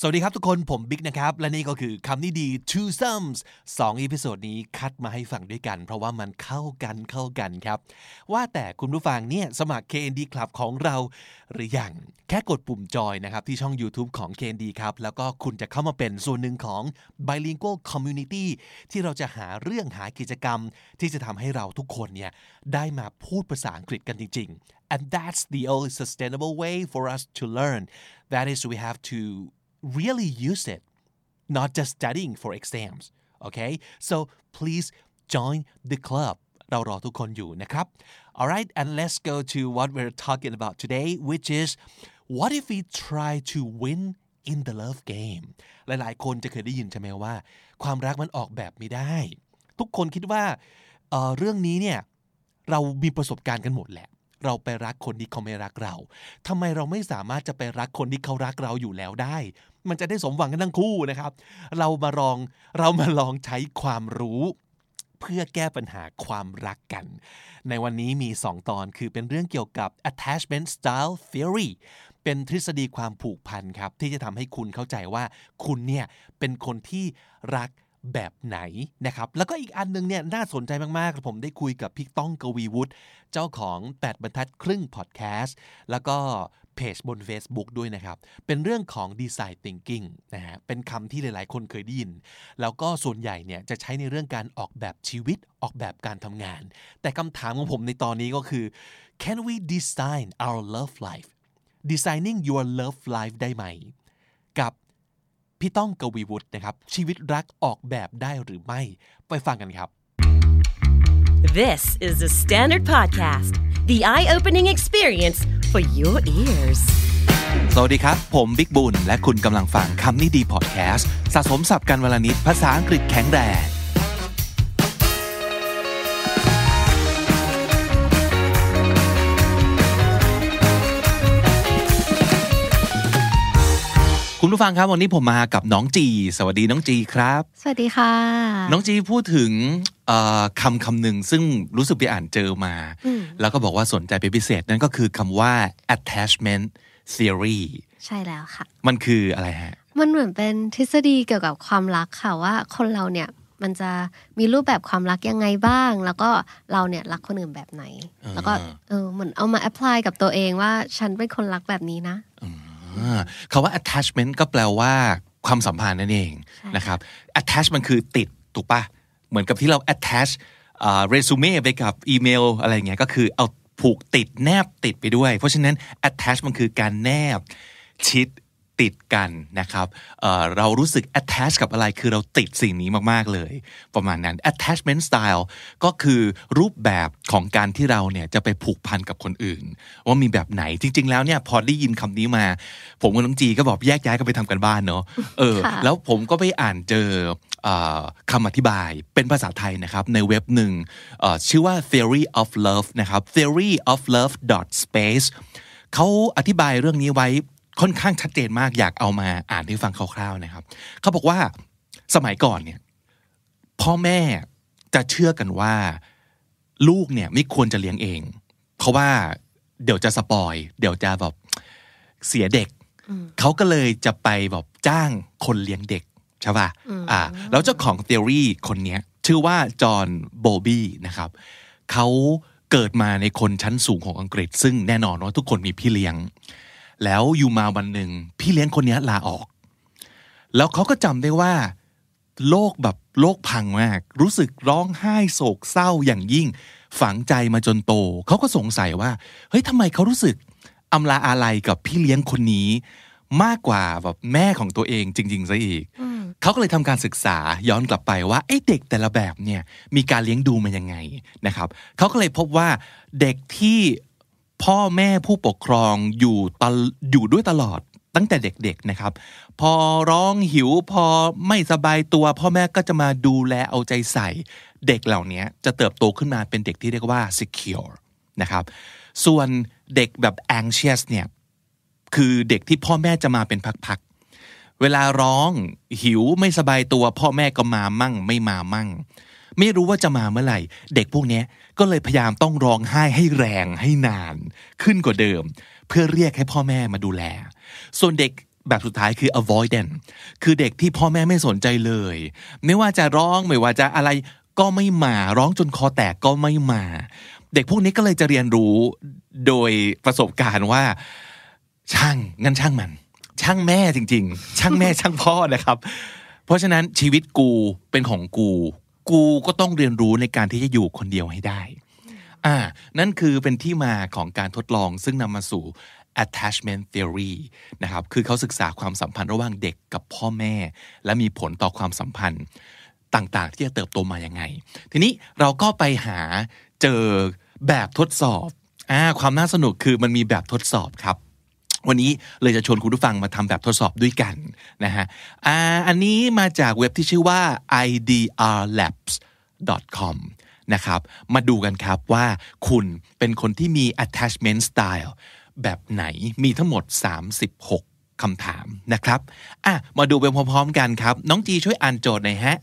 สวัสดีครับทุกคนผมบิ๊กนะครับ และนี่ก็คือคำนี้ดี two sums สองอีพิโซดนี้คัดมาให้ฟังด้วยกัน เพราะว่ามันเข้ากันเข้ากันครับ ว่าแต่คุณผู้ฟังเนี่ยสมัคร KND Club ของเรา หรือยังแค่กดปุ่มจอยนะครับ ที่ช่อง YouTube ของ KND ครับ แล้วก็คุณจะเข้ามาเป็นส่วนหนึ่งของ Bilingual Community ที่เราจะหาเรื่องหากิจกรรม ที่จะทำให้เราทุกคนเนี่ยได้มาพูดภาษาอังกฤษกันจริง ๆ and that's the only sustainable way for us to learn that is we have to really use it, not just studying for exams. Okay, so please join the club. เรารอทุกคนอยู่นะครับ Alright, and let's go to what we're talking about today, which is what if we try to win in the love game หลายๆ คนจะเคยได้ยินใช่ไหมว่า ความรักมันออกแบบไม่ได้ ทุกคนคิดว่าเเรื่องนี้เนี่ยเรามีประสบการณ์กันหมดแหละ เราไปรักคนที่เขาไม่รักเราทำไมเราไม่สามารถจะไปรักคนที่เขารักเราอยู่แล้วได้ มันจะได้สมหวังกันทั้งคู่นะครับ เรามาลองเรามาลองใช้ความรู้เพื่อแก้ปัญหาความรักกัน ในวันนี้มี 2 ตอนคือเป็นเรื่องเกี่ยวกับ attachment style theory เป็นทฤษฎีความผูกพันครับ ที่จะทำให้คุณเข้าใจว่าคุณเนี่ยเป็นคนที่รัก แบบไหนนะครับแล้วก็อีกอันนึงเนี่ยน่าสนใจมากๆ ผมได้คุยกับพี่ต้องกวีวุฒิเจ้าของ 8 บรรทัดครึ่งพอดแคสต์แล้วก็เพจบน Facebook ด้วยนะครับ เป็นเรื่องของ design thinking นะฮะเป็นคำที่หลายๆ คนเคยได้ยิน แล้วก็ส่วนใหญ่เนี่ยจะใช้ในเรื่องการออกแบบชีวิตออกแบบการทำงาน แต่คำถามของผมในตอนนี้ก็คือ can we design our love life designing your love life ได้ไหม กับ พี่ต้องกวีวุฒินะครับ ชีวิตรักออกแบบได้หรือไม่ ไปฟังกันครับ This is the Standard Podcast, the eye opening experience for your ears. สวัสดีครับ ผมบิ๊กบุญ และคุณกำลังฟังคำนี้ดีพอดแคสต์สะสมสับกันวลนิดภาษาอังกฤษแข็งแรง คุณผู้ฟังครับวันนี้ผมมากับน้องจี สวัสดีน้องจีครับ สวัสดีค่ะ น้องจีพูดถึงคำคำหนึ่งซึ่งรู้สึกไปอ่านเจอมา แล้วก็บอกว่าสนใจเป็นพิเศษนั่นก็คือคำว่า attachment theory ใช่แล้วค่ะ มันคืออะไรฮะ มันเหมือนเป็นทฤษฎีเกี่ยวกับความรักค่ะว่าคนเราเนี่ยมันจะมีรูปแบบความรักยังไงบ้าง แล้วก็เราเนี่ยรักคนอื่นแบบไหน แล้วก็เออเหมือนเอามาแอพพลายกับตัวเองว่าฉันเป็นคนรักแบบนี้นะ คาว่า attachment ก็แปลว่าความสัมพันธ์นั่นเองนะครับ attach มันคือติดถูกปะเหมือนกับที่เรา attach เรซูเม่ไปกับอีเมลอะไรเงี้ยก็คือเอาผูกติดแนบติดไปด้วย เพราะฉะนั้น attach มันคือการแนบชิด ติดกันนะครับเเรารู้สึก attach กับอะไรคือเราติดสิ่งนี้มากๆเลย ประมาณนั้น attachment style ก็คือรูปแบบของการที่เราเนี่ยจะไปผูกพันกับคนอื่น ว่ามีแบบไหนจริง ๆ แล้วเนี่ยพอได้ยินคำนี้มา ผมกับน้องจีก็บอกแยกย้ายกันไปทำกันบ้านเนาะเออ แล้วผมก็ไปอ่านเจอคำอธิบายเป็นภาษาไทยนะครับ ในเว็บหนึ่งชื่อว่า theory of love นะครับ theory of love space เขาอธิบายเรื่องนี้ไว้ ค่อนข้างชัดเจนมากอยากเอามาอ่านให้ฟังคร่าวๆนะครับ เขาบอกว่าสมัยก่อนเนี่ยพ่อแม่จะเชื่อกันว่า ลูกเนี่ยไม่ควรจะเลี้ยงเอง เพราะว่าเดี๋ยวจะ spoil เดี๋ยวจะแบบเสียเด็ก เขาก็เลยจะไปแบบจ้างคนเลี้ยงเด็กใช่ป่ะอ่า แล้วเจ้าของ theory คนนี้ชื่อว่า John Bowlby นะครับ เขาเกิดมาในคนชั้นสูงของอังกฤษ ซึ่งแน่นอนว่าทุกคนมีพี่เลี้ยง แล้วอยู่มาวันหนึ่งพี่เลี้ยงคนนี้ลาออก แล้วเขาก็จำได้ว่า โลกแบบโลกพังมาก รู้สึกร้องไห้โศกเศร้าอย่างยิ่ง ฝังใจมาจนโต เขาก็สงสัยว่า เฮ้ยทำไมเขารู้สึกอำลาอะไรกับพี่เลี้ยงคนนี้ มากกว่าแบบแม่ของตัวเองจริง ๆซะอีกเขาก็เลยทำการศึกษาย้อนกลับไปว่าไอ้เด็กแต่ละแบบเนี่ยมีการเลี้ยงดูมันยังไงนะครับเขาก็เลยพบว่าเด็กที่ พ่อแม่ผู้ปกครองอยู่ตอยู่ด้วยตลอดตั้งแต่เด็กๆนะครับ พอร้องหิวพอไม่สบายตัว พ่อแม่ก็จะมาดูแลเอาใจใส่ เด็กเหล่านี้จะเติบโตขึ้นมาเป็นเด็กที่เรียกว่า secure นะครับ ส่วนเด็กแบบ anxious เนี่ยคือเด็กที่พ่อแม่จะมาเป็นพักๆเวลาร้องหิวไม่สบายตัว พ่อแม่ก็มามั่งไม่มามั่ง ไม่รู้ว่าจะมาเมื่อไหร่ เด็กพวกนี้ก็เลยพยายามต้องร้องไห้ให้แรงให้นาน ขึ้นกว่าเดิม เพื่อเรียกให้พ่อแม่มาดูแล ส่วนเด็กแบบสุดท้ายคือ avoidant คือเด็กที่พ่อแม่ไม่สนใจเลย ไม่ว่าจะร้องไม่ว่าจะอะไรก็ไม่มาร้องจนคอแตกก็ไม่มา เด็กพวกนี้ก็เลยจะเรียนรู้โดยประสบการณ์ว่า ช่างงั้นช่างมัน ช่างแม่จริง ๆ ช่างแม่ช่างพ่อนะครับ เพราะฉะนั้นชีวิตกูเป็นของกู กูก็ต้องเรียนรู้ในการที่จะอยู่คนเดียวให้ได้ อ่า นั่นคือเป็นที่มาของการทดลองซึ่งนำมาสู่ attachment theory นะครับ คือเขาศึกษาความสัมพันธ์ระหว่างเด็กกับพ่อแม่ และมีผลต่อความสัมพันธ์ต่างๆ ที่จะเติบโตมายังไง ทีนี้เราก็ไปหาเจอแบบทดสอบ อ่า ความน่าสนุกคือมันมีแบบทดสอบครับ วันนี้เลยจะชวนคุณผู้ฟังมาทำแบบทดสอบด้วยกันนะฮะอ่าอันนี้มาจากเว็บที่ชื่อว่า idrlabs.com นะครับมาดูกันครับว่าคุณเป็นคนที่มี attachment style แบบไหนมีทั้งหมด 36คำถามนะครับอะมาดูไปพร้อมๆกันครับ น้องจีช่วยอ่านโจทย์หน่อยฮะ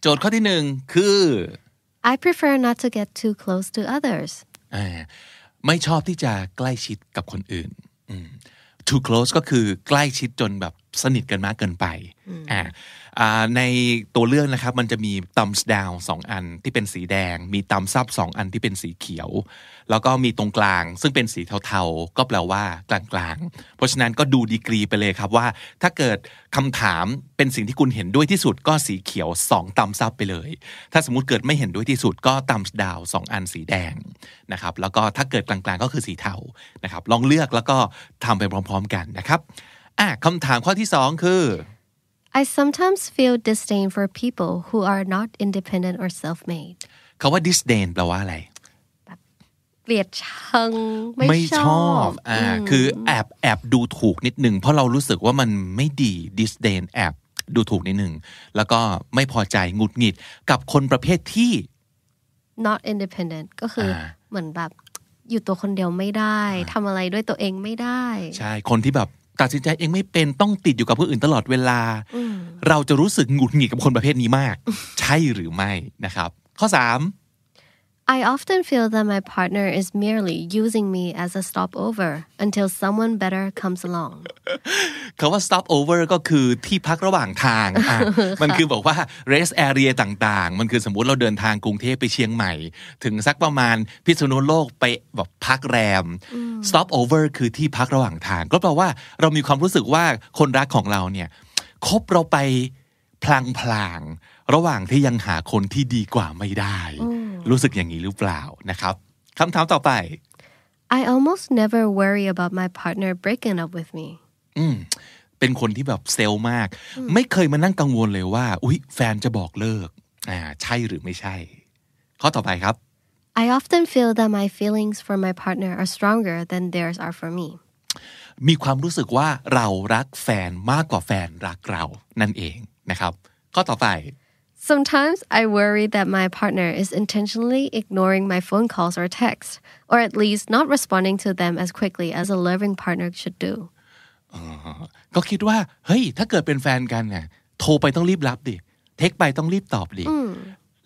โจทย์ข้อที่หนึ่งคือ I prefer not to get too close to others อ่าไม่ชอบที่จะใกล้ชิดกับคนอื่นอืม too close ก็คือใกล้ชิดจนแบบสนิทกันมากเกินไปอ่าอ่า ในตัวเลือกนะครับมันจะมี thumbs down สองอันที่เป็นสีแดง มี thumbs up สองอันที่เป็นสีเขียว แล้วก็มีตรงกลาง ซึ่งเป็นสีเทาๆ ก็แปลว่ากลางๆ เพราะฉะนั้นก็ดูดีกรีไปเลยครับว่า ถ้าเกิดคำถามเป็นสิ่งที่คุณเห็นด้วยที่สุดก็สีเขียว 2 thumbs up ไปเลย ถ้าสมมติเกิดไม่เห็นด้วยที่สุดก็ thumbs down สองอันสีแดงนะครับแล้วก็ถ้าเกิดกลางๆก็คือสีเทานะครับลองเลือกแล้วก็ทำไปพร้อม ๆ กันนะครับอะคำถามข้อที่สองคือ I sometimes feel disdain for people who are not independent or self-made คาว่า disdain แปลว่าอะไรเกลียดชังไม่ชอบอ่าคือแอบแอบดูถูกนิดหนึ่งเพราะเรารู้สึกว่ามันไม่ดี disdain แอบดูถูกนิดหนึ่งแล้วก็ไม่พอใจหงุดหงิดกับคนประเภทที่ not independent ก็คือออ่าเหมือนแบบอยู่ตัวคนเดียวไม่ได้ทำอะไรด้วยตัวเองไม่ได้ ใช่ คนที่แบบ ตัดสินใจเองไม่เป็นต้องติดอยู่กับผู้อื่นตลอดเวลา เราจะรู้สึกหงุดหงิดกับคนประเภทนี้มาก ใช่หรือไม่นะครับ ข้อ 3 I often feel that my partner is merely using me as a stopover until someone better comes along คาว่า stop over ก็คือที่พักระหว่างทางอะมันคือบอกว่า rest area ต่างๆ มันคือสมมุติเราเดินทางกรุงเทพไปเชียงใหม่ ถึงสักประมาณพิษณุโลกไปแบบพักแรม stop over คือที่พักระหว่างทาง ก็แปลว่าเรามีความรู้สึกว่าคนรักของเราเนี่ยคบเราไปพลางๆ ระหว่างที่ยังหาคนที่ดีกว่าไม่ได้ รู้สึกอย่างนี้หรือเปล่านะครับคำถามต่อไป I almost never worry about my partner breaking up with me อืมเป็นคนที่แบบเซลล์มาก ไม่เคยมานั่งกังวลเลยว่า อุ๊ย แฟนจะบอกเลิกอ่าใช่หรือไม่ใช่ ข้อต่อไปครับ I often feel that my feelings for my partner are stronger than theirs are for me มีความรู้สึกว่าเรารักแฟนมากกว่าแฟนรักเรานั่นเองนะครับ ข้อต่อไป Sometimes I worry that my partner is intentionally ignoring my phone calls or texts, or at least not responding to them as quickly as a loving partner should do. ก็คิดว่าเฮ้ยถ้าเกิดเป็นแฟนกันเนี่ยโทรไปต้องรีบรับดิเทคไปต้องรีบตอบดิ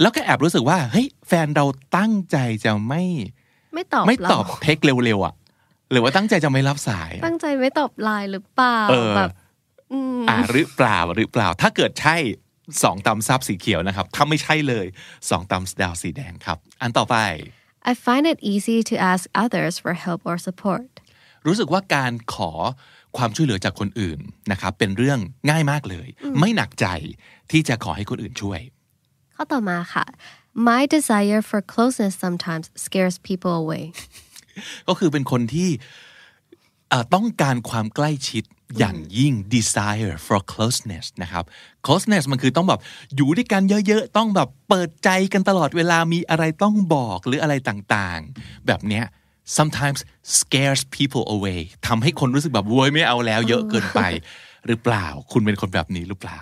แล้วก็แอบรู้สึกว่าเฮ้ยแฟนเราตั้งใจจะไม่ไม่ตอบไม่ตอบเราเทคเร็วๆอะหรือว่าตั้งใจจะไม่รับสายอะตั้งใจไม่ตอบไลน์หรือเปล่าเออแบบอืมอ่าหรือเปล่าหรือเปล่า ถ้าเกิดใช่ สองตำซับสีเขียวนะครับ ถ้าไม่ใช่เลยสองตำดาวสีแดงครับ อันต่อไป I find it easy to ask others for help or support. รู้สึกว่าการขอความช่วยเหลือจากคนอื่นนะครับ เป็นเรื่องง่ายมากเลย ไม่หนักใจที่จะขอให้คนอื่นช่วย ข้อต่อมาค่ะ My desire for closeness sometimes scares people away. ก็คือเป็นคนที่เอ่อต้องการความใกล้ชิด อย่างยิ่ง desire for closeness นะครับ closeness มันคือต้องแบบอยู่ด้วยกันเยอะๆ ต้องแบบเปิดใจกันตลอดเวลามีอะไรต้องบอกหรืออะไรต่างๆ แบบเนี้ย sometimes scares people away ทำให้คนรู้สึกแบบโวยไม่เอาแล้วเยอะเกินไป หรือเปล่าคุณเป็นคนแบบนี้หรือเปล่า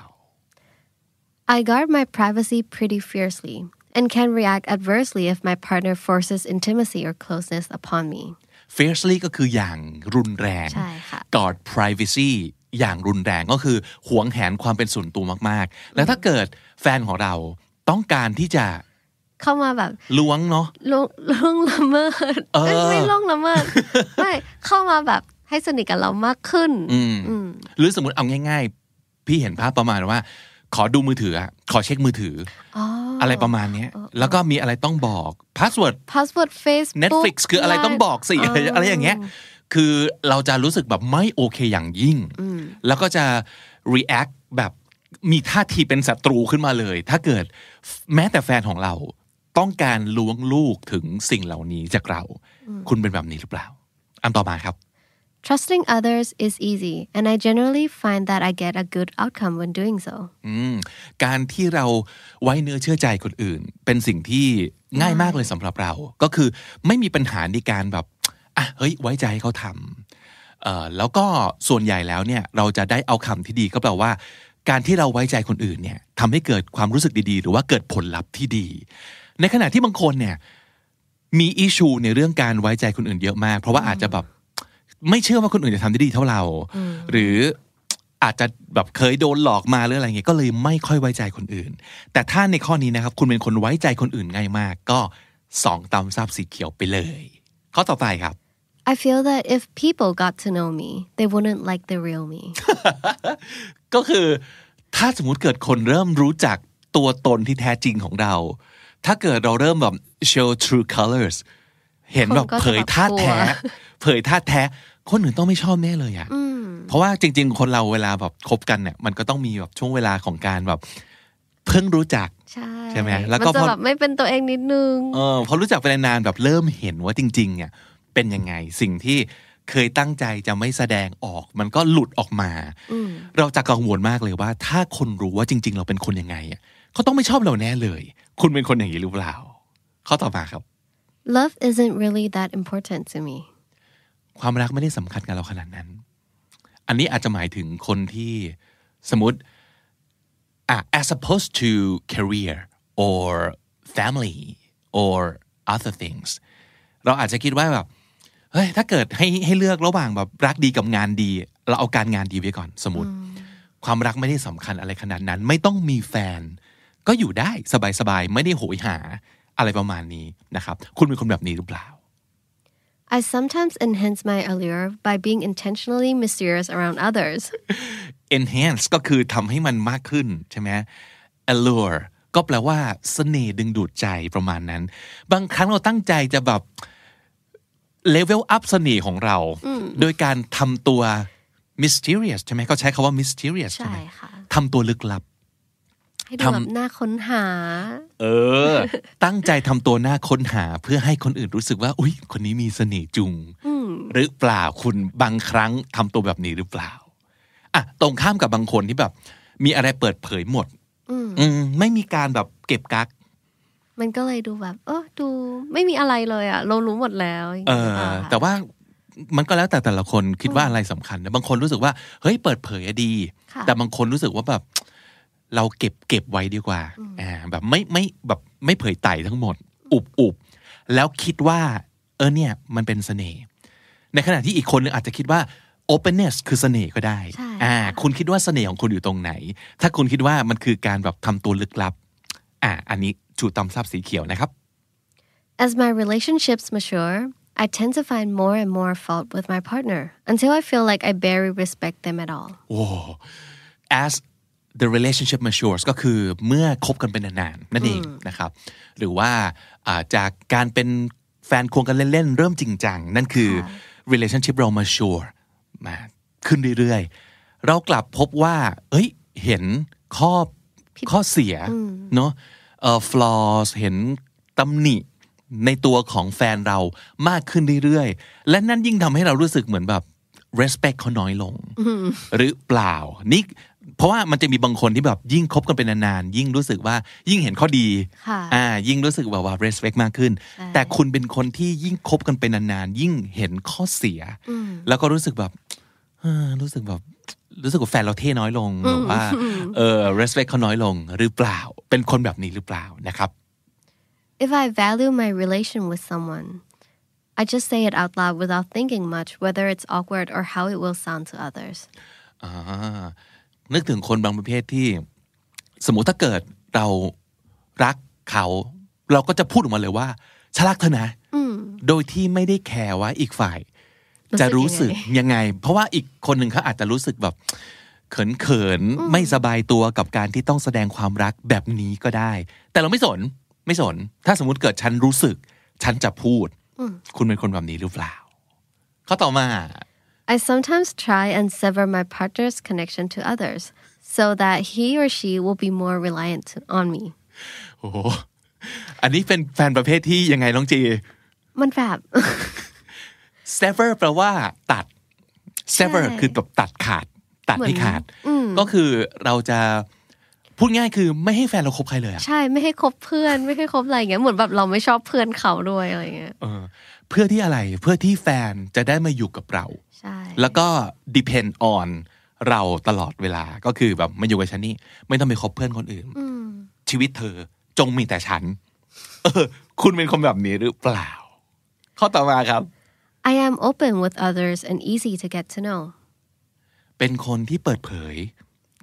I guard my privacy pretty fiercely and can react adversely if my partner forces intimacy or closeness upon me. fiercely ก็คืออย่างรุนแรง ใช่ค่ะ guard privacy อย่างรุนแรงก็คือหวงแหนความเป็นส่วนตัวมากๆ แล้วถ้าเกิดแฟนของเราต้องการที่จะเข้ามาแบบล้วงเนาะล่วงล่วงละเมิดเออเอ้ยไม่ล่วงละเมิดไม่เข้ามาแบบให้สนิทกับเรามากขึ้นอืมอืมหรือสมมติเอาง่าย ๆ พี่เห็นภาพประมาณว่า ขอดูมือถืออะขอเช็คมือถืออ๋อออะไรประมาณเนี้ยแล้วก็มีอะไรต้องบอก password password Facebook Netflix คืออะไรต้องบอกสิ Line อะไรอย่างเงี้ย คือเราจะรู้สึกแบบไม่โอเคอย่างยิ่ง แล้วก็จะ react แบบมีท่าทีเป็นศัตรูขึ้นมาเลย ถ้าเกิดแม้แต่แฟนของเราต้องการล้วงลูกถึงสิ่งเหล่านี้จากเรา คุณเป็นแบบนี้หรือเปล่า อันต่อมาครับ Trusting others is easy and I generally find that I get a good outcome when doing so อืมการที่เราไว้เนื้อเชื่อใจคนอื่น เป็นสิ่งที่ง่ายมากเลยสำหรับเรา ก็คือไม่มีปัญหาในการแบบ อะเฮ้ย ไว้ใจให้เขาทำเอ่อแล้วก็ส่วนใหญ่แล้วเนี่ย เราจะได้เอาคำที่ดีก็แปลว่า การที่เราไว้ใจคนอื่นเนี่ยทำให้เกิดความรู้สึกดีๆ หรือว่าเกิดผลลัพธ์ที่ดี ในขณะที่บางคนเนี่ย มีอิชูในเรื่องการไว้ใจคนอื่นเยอะมาก เพราะว่าอาจจะแบบไม่เชื่อว่าคนอื่นจะทำได้ดีเท่าเรา หรืออาจจะแบบเคยโดนหลอกมาหรืออะไรเงี้ยก็เลยไม่ค่อยไว้ใจคนอื่น แต่ถ้าในข้อนี้นะครับ คุณเป็นคนไว้ใจคนอื่นง่ายมาก ก็สองตำซับสีเขียวไปเลย ข้อต่อไปครับ I feel that if people got to know me they wouldn't like the real me ก็คือถ้าสมมุติเกิดคนเริ่มรู้จักตัวตนที่แท้จริงของเรา ถ้าเกิดเราเริ่มแบบ show true colors เห็นแบบคนก็จะเผยท่าแท้แบบกลัเผยท่าแท้ คนอื่นต้องไม่ชอบแน่เลยอะเพราะว่าจริง ๆ คนเราเวลาแบบคบกันเนี่ยมันก็ต้องมีแบบช่วงเวลาของการแบบเพิ่งรู้จักใช่ใช่ไหมแล้วก็มันจะพอแบบไม่เป็นตัวเองนิดนึงเออพอรู้จักไปนานๆแบบเริ่มเห็นว่าจริงๆเนี่ย เป็นยังไง สิ่งที่เคยตั้งใจจะไม่แสดงออก มันก็หลุดออกมา เราจะกังวลมากเลยว่า ถ้าคนรู้ว่าจริง ๆ เราเป็นคนยังไงอะเขาต้องไม่ชอบเราแน่เลย คุณเป็นคนอย่างนี้หรือเปล่า ข้อต่อมาครับ Love isn't really that important to me ความรักไม่ได้สำคัญกับเราขนาดนั้น อันนี้อาจจะหมายถึงคนที่สมมติอะ as opposed to career or family or other things เราอาจจะคิดว่าแบบ เฮ้ยถ้าเกิดให้ให้เลือกระหว่างแบบรักดีกับงานดี เราเอาการงานดีไว้ก่อนสมมติ ความรักไม่ได้สำคัญอะไรขนาดนั้น ไม่ต้องมีแฟน ก็อยู่ได้สบายๆไม่ได้โหยหาอะไรประมาณนี้นะครับคุณเป็นคนแบบนี้หรือเปล่า I sometimes enhance my allure by being intentionally mysterious around others enhance ก็คือทำให้มันมากขึ้นใช่ไหม allure ก็แปลว่าเสน่ห์ดึงดูดใจประมาณนั้น บางครั้งเราตั้งใจจะแบบ level up เสน่ห์ของเรา โดยการทำตัว mysterious ใช่ไหมเขาใช้คาว่า mysterious ใช่ไหมใช่ค่ะทำตัวลึกลับให้ดูแบบน่าค้นหา เออ ตั้งใจทำตัวหน้าค้นหาเพื่อให้คนอื่นรู้สึกว่า อุ้ยคนนี้มีเสน่ห์จุง หรือเปล่าคุณบางครั้งทำตัวแบบนี้หรือเปล่าอะตรงข้ามกับบางคนที่แบบ มีอะไรเปิดเผยหมด อืมไม่มีการแบบเก็บกัก มันก็เลยดูแบบ เออดูไม่มีอะไรเลยอะเรารู้หมดแล้วอย่างเองี้ยอค่ะแต่ว่ามันก็แล้วแต่แต่ละคนคิดว่าอะไรสำคัญนะบางคนรู้สึกว่าเฮ้ยเปิดเผยอะดีค่ะแต่บางคนรู้สึกว่าแบบเราเก็บเก็บไว้ดีกว่าอ่าแบบไม่ไม่แบบไม่เผยไต่ทั้งหมด อุบอุบแล้วคิดว่า เออเนี่ยมันเป็นเสน่ห์ในขณะที่อีกคนนึงอาจจะคิดว่า openness คือเสน่ห์ก็ได้ใช่อ่าค่ะคุณคิดว่าเสน่ห์ของคุณอยู่ตรงไหน ถ้าคุณคิดว่ามันคือการแบบทำตัวลึกลับ อ่าอันนี้ชูตำซับสีเขียวนะครับ As my relationships mature I tend to find more and more fault with my partner until I feel like I barely respect them at all โอ้ as the relationship matures ก็คือเมื่อคบกันเป็นนานๆนั่นเองนะครับ หรือว่าอ่าจากการเป็นแฟนควงกันเล่นๆ เริ่มจริงจัง นั่นคือ relationship เรา mature มาขึ้นเรื่อยๆ เรากลับพบว่า เอ้ย เห็นข้อ ข้อเสียเนาะเอ่อ flaws เห็นตำหนิในตัวของแฟนเรามากขึ้นเรื่อยๆ และนั่นยิ่งทำให้เรารู้สึกเหมือนแบบ respect เขาน้อยลง หรือเปล่านี่เพราะว่ามันจะมีบางคนที่แบบยิ่งคบกันเป็นนานๆ ยิ่งรู้สึกว่ายิ่งเห็นข้อดีค่ะอ่ายิ่งรู้สึกแบบว่า respect มากขึ้น แต่คุณเป็นคนที่ยิ่งคบกันเป็นนานๆ ยิ่งเห็นข้อเสีย แล้วก็รู้สึกแบบเออรู้สึกแบบ รู้สึกว่าแฟนเราเท่น้อยลงหรือว่าเออ respect เขาน้อยลงหรือเปล่า เป็นคนแบบนี้หรือเปล่านะครับ If I value my relation with someone I just say it out loud without thinking much whether it's awkward or how it will sound to others อ่านึกถึงคนบางประเภทที่ สมมุติถ้าเกิดเรารักเขา เราก็จะพูดออกมาเลยว่าฉันรักเธอนะ โดยที่ไม่ได้แคร์ว่าอีกฝ่าย จะรู้สึกยังไง เพราะว่าอีกคนหนึ่งเขาอาจจะรู้สึกแบบเขินเขินๆไม่สบายตัวกับการที่ต้องแสดงความรักแบบนี้ก็ได้ แต่เราไม่สนไม่สน ถ้าสมมุติเกิดฉันรู้สึก ฉันจะพูด คุณเป็นคนแบบนี้หรือเปล่าข้อต่อมา I sometimes try and sever my partner's connection to others so that he or she will be more reliant on me โอ้โหอันนี้เป็นแฟนประเภทที่ยังไงน้องจี มันแบบ sever แปลว่าตัด sever ใช่คือแบบตัดขาด ตัดเหมือนให้ขาด ก็คือเราจะพูดง่ายคือไม่ให้แฟนเราคบใครเลยอะใช่ไม่ให้คบเพื่อนไม่ให้คบอะไรอย่างเงี้ยเหมือนแบบเราไม่ชอบเพื่อนเขาด้วยอะไรอย่างเงี้ยเออเพื่อที่อะไรเพื่อที่แฟนจะได้มาอยู่กับเราใช่แล้วก็ depend on เราตลอดเวลาก็คือแบบมาอยู่กับฉันนี่ไม่ต้องไปคบเพื่อนคนอื่นชีวิตเธอจงมีแต่ฉัน เออ คุณเป็นคนแบบนี้หรือเปล่า ข้อต่อมาครับ I am open with others and easy to get to know เป็นคนที่เปิดเผย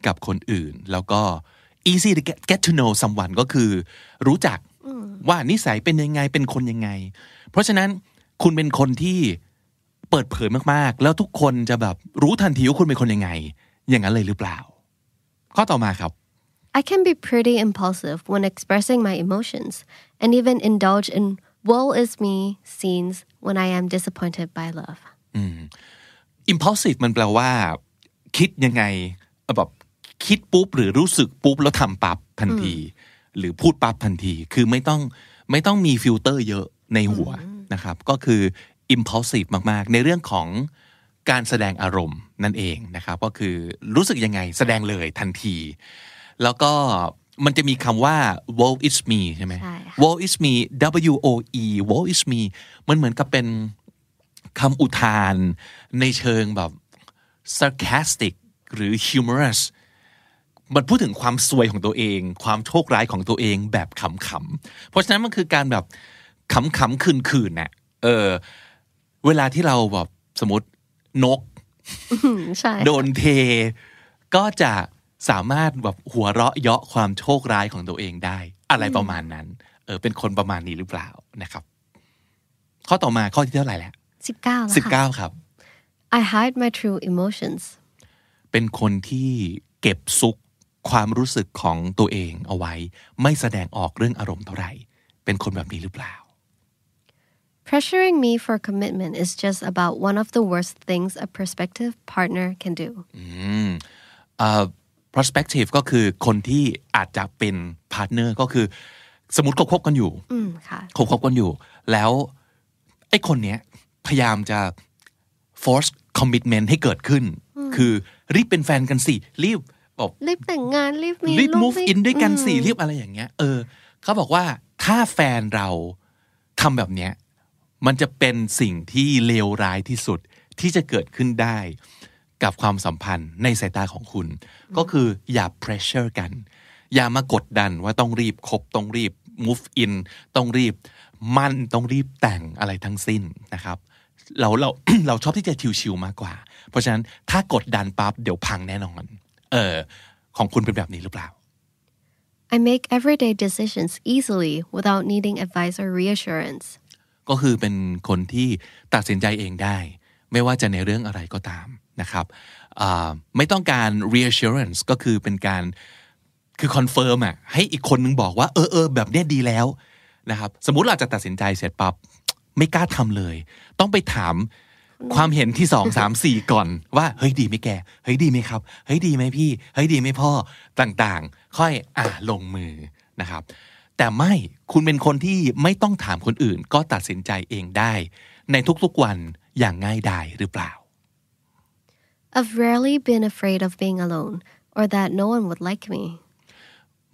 กับคนอื่น แล้วก็ easy to get, get to know someone ก็คือ รู้จักว่านิสัยเป็นยังไงเป็นคนยังไง เพราะฉะนั้นคุณเป็นคนที่เปิดเผยมากๆ แล้วทุกคนจะแบบรู้ทันทีว่าคุณเป็นคนยังไง อย่างนั้นเลยหรือเปล่า ข้อต่อมาครับ I can be pretty impulsive when expressing my emotions and even indulge in woe is me scenes when I am disappointed by love impulsive มันแปลว่า คิดยังไงแบบคิดปุ๊บหรือรู้สึกปุ๊บแล้วทำปั๊บทันที หรือพูดปั๊บทันที คือไม่ต้องไม่ต้องมีฟิลเตอร์เยอะในหัวนะครับ ก็คือ impulsive มากๆ ในเรื่องของการแสดงอารมณ์นั่นเองนะครับ ก็คือรู้สึกยังไงแสดงเลยทันที แล้วก็ มันจะมีคำว่า woe is me ใช่ไหมใช่ค่ะ woe is me W O E woe is me มันเหมือนกับเป็นคำอุทานในเชิงแบบ sarcastic หรือ humorous มันพูดถึงความซวยของตัวเอง ความโชคร้ายของตัวเองแบบขำๆ เพราะฉะนั้นมันคือการแบบขำๆคืนๆน่ะ เออ เวลาที่เราแบบสมมตินกใช่โดนเท ก็จะ สามารถแบบหัวเราะเยาะความโชคร้ายของตัวเองได้ อะไรประมาณนั้น เออ เป็นคนประมาณนี้หรือเปล่านะครับ ข้อต่อมาข้อที่เท่าไหร่แล้วสิบเก้าแล้วสิบค่ะเก้าครับ I hide my true emotions เป็นคนที่เก็บซุกความรู้สึกของตัวเองเอาไว้ ไม่แสดงออกเรื่องอารมณ์เท่าไหร่ เป็นคนแบบนี้หรือเปล่า Pressuring me for commitment is just about one of the worst things a prospective partner can do เอ่อ prospective ก็คือคนที่อาจจะเป็น partner ก็คือ สมมติเขาคบกันอยู่อืมค่ะคบคบกันอยู่ แล้วไอ้คนเนี้ยพยายามจะ force commitment ให้เกิดขึ้น คือรีบเป็นแฟนกันสิ รีบแบบรีบแต่งงาน รีบมีรีบลูก move รีบ in ด้วยกันสิอืมรีบอะไรอย่างเงี้ย เออ เขาบอกว่าถ้าแฟนเราทำแบบเนี้ย มันจะเป็นสิ่งที่เลวร้ายที่สุดที่จะเกิดขึ้นได้ กับความสัมพันธ์ในสายตาของคุณ ก็คืออย่า pressure กัน อย่ามากดดันว่าต้องรีบคบต้องรีบ move in ต้องรีบมั่นต้องรีบแต่งอะไรทั้งสิ้นนะครับเราเราเราชอบที่จะชิวๆมากกว่า เพราะฉะนั้นถ้ากดดันปั๊บเดี๋ยวพังแน่นอน เออของคุณเป็นแบบนี้หรือเปล่า I make everyday decisions easily without needing advice or reassurance ก็คือเป็นคนที่ตัดสินใจเองได้ ไม่ว่าจะในเรื่องอะไรก็ตาม นะครับไม่ต้องการ reassurance ก็คือเป็นการคือ confirm อะให้อีกคนนึงบอกว่า เออเออแบบเนี้ยดีแล้วนะครับสมมุติเราจะตัดสินใจเสร็จปับ๊บไม่กล้าทำเลย ต้องไปถามความเห็นที่สองสามสี่ก่อนว่า เฮ้ยดีไหมแก เฮ้ยดีไหมครับ เฮ้ยดีไหมพี่ เฮ้ยดีไหมพ่อต่างๆ ค่อยอ่าลงมือนะครับ แต่ไม่คุณเป็นคนที่ไม่ต้องถามคนอื่น ก็ตัดสินใจเองได้ ในทุกๆวันอย่างง่ายดายหรือเปล่า I've rarely been afraid of being alone or that no one would like me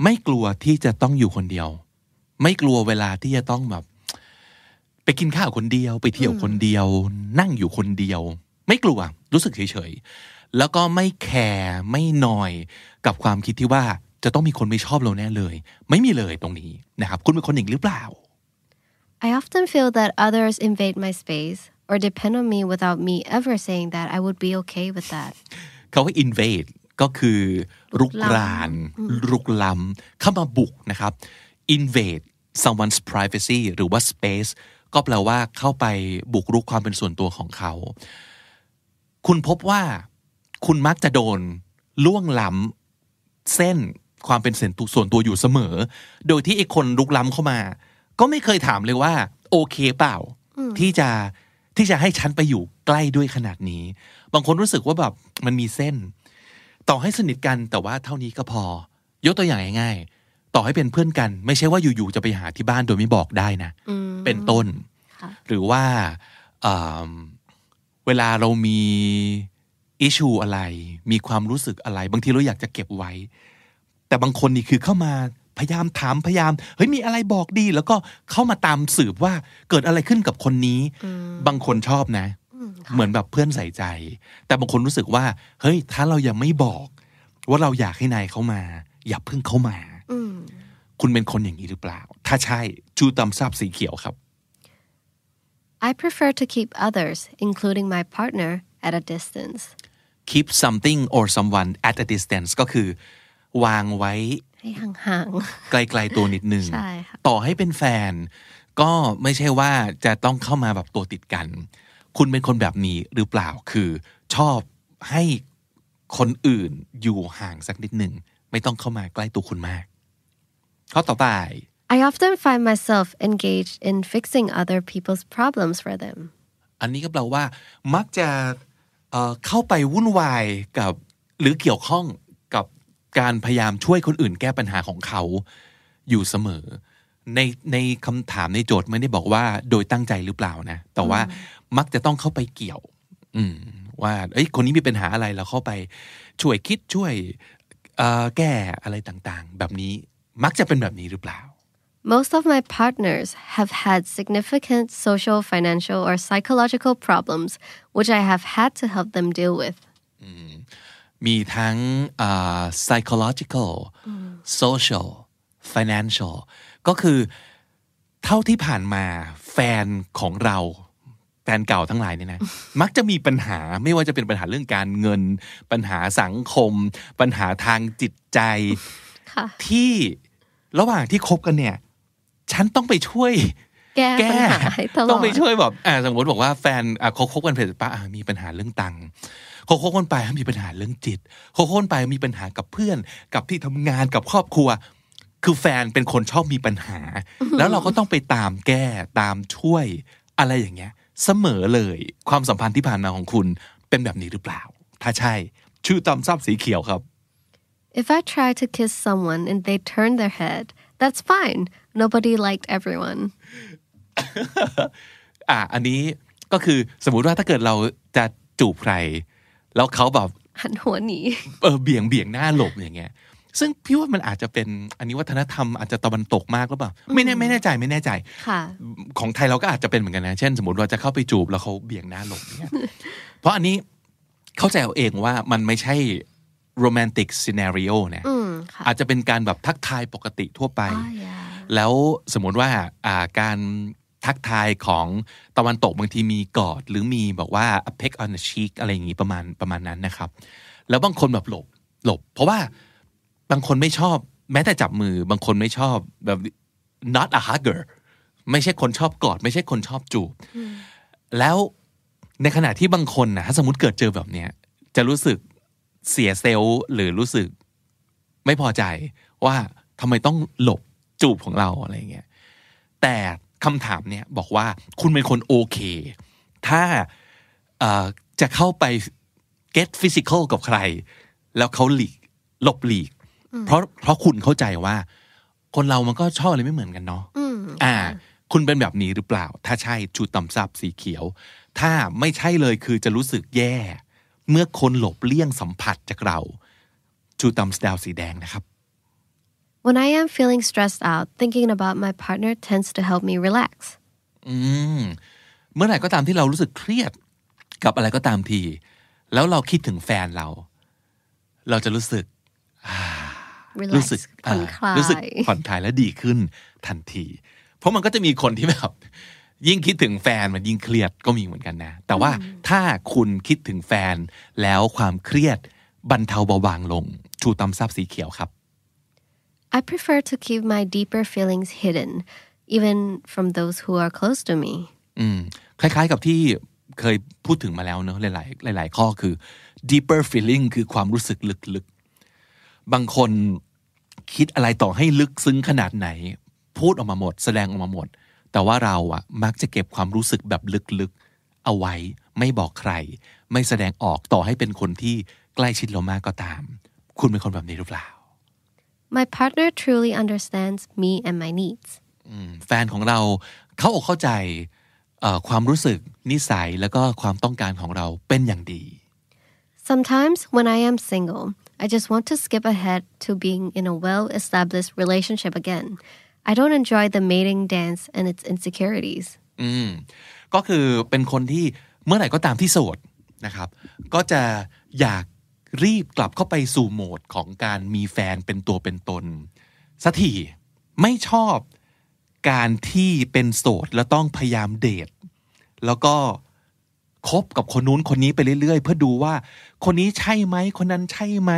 ไม่กลัวที่จะต้องอยู่คนเดียว ไม่กลัวเวลาที่จะต้องแบบ ไปกินข้าวคนเดียว ไปเที่ยวคนเดียว นั่งอยู่คนเดียว ไม่กลัว รู้สึกเฉยๆ แล้วก็ไม่แคร์ไม่นอยกับความคิดที่ว่าจะต้องมีคนไม่ชอบเราแน่เลย ไม่มีเลยตรงนี้นะครับ คุณเป็นคนอย่างนี้หรือเปล่า I often feel that others invade my space or depend on me without me ever saying that I would be okay with that เขาว่า invade ก็คือรุกรานรุกล้ำเข้ามาบุกนะครับ invade someone's privacy หรือว่า space ก็แปลว่าเข้าไปบุกรุกความเป็นส่วนตัวของเขา คุณพบว่าคุณมักจะโดนล่วงล้ำเส้นความเป็นส่วนตัวอยู่เสมอ โดยที่ไอ้คนลุกล้ำเข้ามา ก็ไม่เคยถามเลยว่า โอเคเปล่า ที่จะ ที่จะให้ฉันไปอยู่ใกล้ด้วยขนาดนี้ บางคนรู้สึกว่าแบบมันมีเส้น ต่อให้สนิทกันแต่ว่าเท่านี้ก็พอ ยกตัวอย่างง่ายๆต่อให้เป็นเพื่อนกัน ไม่ใช่ว่าอยู่ๆจะไปหาที่บ้านโดยไม่บอกได้นะอืมเป็นต้นค่ะหรือว่าเอิ่มเวลาเรามีอิชูอะไร มีความรู้สึกอะไร บางทีเราอยากจะเก็บไว้ แต่บางคนนี่คือเข้ามา พยายามถามพยายามเฮ้ยมีอะไรบอกดี แล้วก็เข้ามาตามสืบว่าเกิดอะไรขึ้นกับคนนี้ บางคนชอบนะ เหมือนแบบเพื่อนใส่ใจ แต่บางคนรู้สึกว่า เฮ้ย ถ้าเรายังไม่บอก ว่าเราอยากให้นายเข้ามา อย่าเพิ่งเข้ามาอืมคุณเป็นคนอย่างนี้หรือเปล่า ถ้าใช่จูตำซับสีเขียวครับ I prefer to keep others, including my partner, at a distance. keep something or someone at a distance ก็คือ วางไว้ ให้ห่างไกลๆตัวนิดนึงใช่ค่ะต่อให้เป็นแฟน ก็ไม่ใช่ว่าจะต้องเข้ามาแบบตัวติดกัน คุณเป็นคนแบบนี้หรือเปล่า คือชอบให้คนอื่นอยู่ห่างสักนิดหนึ่ง ไม่ต้องเข้ามาใกล้ตัวคุณมาก ข้อต่อไปๆ I often find myself engaged in fixing other people's problems for them. อันนี้ก็แปลว่า มักจะเอ่อเข้าไปวุ่นวายกับหรือเกี่ยวข้อง กับการพยายามช่วยคนอื่นแก้ปัญหาของเขาอยู่เสมอ ในในคำถามในโจทย์ไม่ได้บอกว่าโดยตั้งใจหรือเปล่านะ แต่ว่ามักจะต้องเข้าไปเกี่ยว อืม ว่าเอ้ยคนนี้มีปัญหาอะไรแล้วเข้าไปช่วยคิดช่วยเอ่อแก้อะไรต่างๆ แบบนี้มักจะเป็นแบบนี้หรือเปล่า Most of my partners have had significant social, financial, or psychological problems, which I have had to help them deal with. มีทั้งอ่า psychological social financial ก็คือเท่าที่ผ่านมาแฟนของเราแฟนเก่าทั้งหลายเนี่ยนะ มักจะมีปัญหาไม่ว่าจะเป็นปัญหาเรื่องการเงิน ปัญหาสังคม ปัญหาทางจิตใจค่ะที่ระหว่างที่คบกันเนี่ย ฉันต้องไปช่วยแก้แก้ปัญหาให้ตลอดต้องไปช่วยแบบอ่าสมมติบอกว่าแฟนอะเขาคบกันเสร็จปะอะมีปัญหาเรื่องตังค์ เขาคบกันไปมีปัญหาเรื่องจิตเขาคบกันไปมีปัญหากับเพื่อน กับที่ทำงานกับครอบครัว คือแฟนเป็นคนชอบมีปัญหา แล้วเราก็ต้องไปตามแก้ตามช่วยอะไรอย่างเงี้ย เสมอเลยความสัมพันธ์ที่ผ่านมาของคุณเป็นแบบนี้หรือเปล่า ถ้าใช่ ชื่อตำซับสีเขียวครับ If I try to kiss someone and they turn their head, that's fine. Nobody liked everyone. อะอันนี้ก็คือสมมุติว่าถ้าเกิดเราจะจูบใคร แล้วเขาแบบหันหัวหนีเออเบี่ยงเบี่ยงหน้าหลบอย่างเงี้ยซึ่งพี่ว่ามันอาจจะเป็นอันนี้วัฒนธรรมอาจจะตะวันตกมากหรือเปล่าไม่แน่ไม่แน่ใจไม่แน่ใจค่ะของไทยเราก็อาจจะเป็นเหมือนกันนะเช่น สมมติว่าจะเข้าไปจูบแล้วเขาเบี่ยงหน้าหลบอย่างเงี้ยเพราะอันนี้เข้าใจเอาเองว่ามันไม่ใช่โรแมนติกซีนารีโอเนี่ยอืมค่ะอาจจะเป็นการแบบทักทายปกติทั่วไปอ๋อ yeah แล้วสมมติว่าอ่าการ ทักทายของตะวันตกบางทีมีกอด หรือมีบอกว่า a peck on the cheek อะไรอย่างงี้ประมาณประมาณนั้นนะครับ แล้วบางคนแบบหลบหลบ เพราะว่าบางคนไม่ชอบ แม้แต่จับมือบางคนไม่ชอบแบบ not a hugger ไม่ใช่คนชอบกอด ไม่ใช่คนชอบจูบ แล้วในขณะที่บางคนนะถ้าสมมติเกิดเจอแบบเนี้ยจะรู้สึกเสียเซลล์หรือรู้สึกไม่พอใจว่าทำไมต้องหลบจูบของเราอะไรเงี้ยแต่ คำถามเนี่ยบอกว่าคุณเป็นคนโอเค ถ้าเอ่อจะเข้าไป get physical กับใคร แล้วเขาหลีกหลบหลีก เพราะเพราะคุณเข้าใจว่า คนเรามันก็ชอบอะไรไม่เหมือนกันเนาะอืมอ่า คุณเป็นแบบนี้หรือเปล่า ถ้าใช่ชูต่ำซับสีเขียว ถ้าไม่ใช่เลยคือจะรู้สึกแย่ เมื่อคนหลบเลี่ยงสัมผัสจากเราชูต่ำดาวสีแดงนะครับ When I am feeling stressed out, thinking about my partner tends to help me relax. อืมเมื่อไหร่ก็ตามที่เรารู้สึกเครียดกับอะไรก็ตามที แล้วเราคิดถึงแฟนเรา เราจะรู้สึก Relax รู้สึกผ่อนคลาอ่ารู้สึกยผ่อนคลายและดีขึ้นทันที เพราะมันก็จะมีคนที่แบบยิ่งคิดถึงแฟนมันยิ่งเครียดก็มีเหมือนกันนะ แต่ว่าถ้าคุณคิดถึงแฟนแล้วความเครียดบรรเทาเบาบางลง ชูตำซับสีเขียวครับ I prefer to keep my deeper feelings hidden, even from those who are close to me อืมคล้ายๆกับที่เคยพูดถึงมาแล้วเนอะหลายๆหลายๆข้อคือ deeper feeling คือความรู้สึกลึกๆ บางคนคิดอะไรต่อให้ลึกซึ้งขนาดไหน พูดออกมาหมด แสดงออกมาหมด แต่ว่าเราอะมักจะเก็บความรู้สึกแบบลึกๆ เอาไว้ไม่บอกใคร ไม่แสดงออกต่อให้เป็นคนที่ใกล้ชิดเรามากก็ตาม คุณเป็นคนแบบนี้หรือเปล่า my partner truly understands me and my needs แฟนของเราเข้าอกเข้าใจเอ่อความรู้สึกนิสัยแล้วก็ความต้องการของเราเป็นอย่างดี Sometimes when I am single, I just want to skip ahead to being in a well established relationship again. I don't enjoy the mating dance and its insecurities. อืมก็คือเป็นคนที่เมื่อไหร่ก็ตามที่โสดนะครับ ก็จะอยาก รีบกลับเข้าไปสู่โหมดของการมีแฟนเป็นตัวเป็นตนสักทีไม่ชอบการที่เป็นโสดแล้วต้องพยายามเดท แล้วก็คบกับคนนู้นคนนี้ไปเรื่อยๆ เพื่อดูว่า คนนี้ใช่ไหมคนนั้นใช่ไหม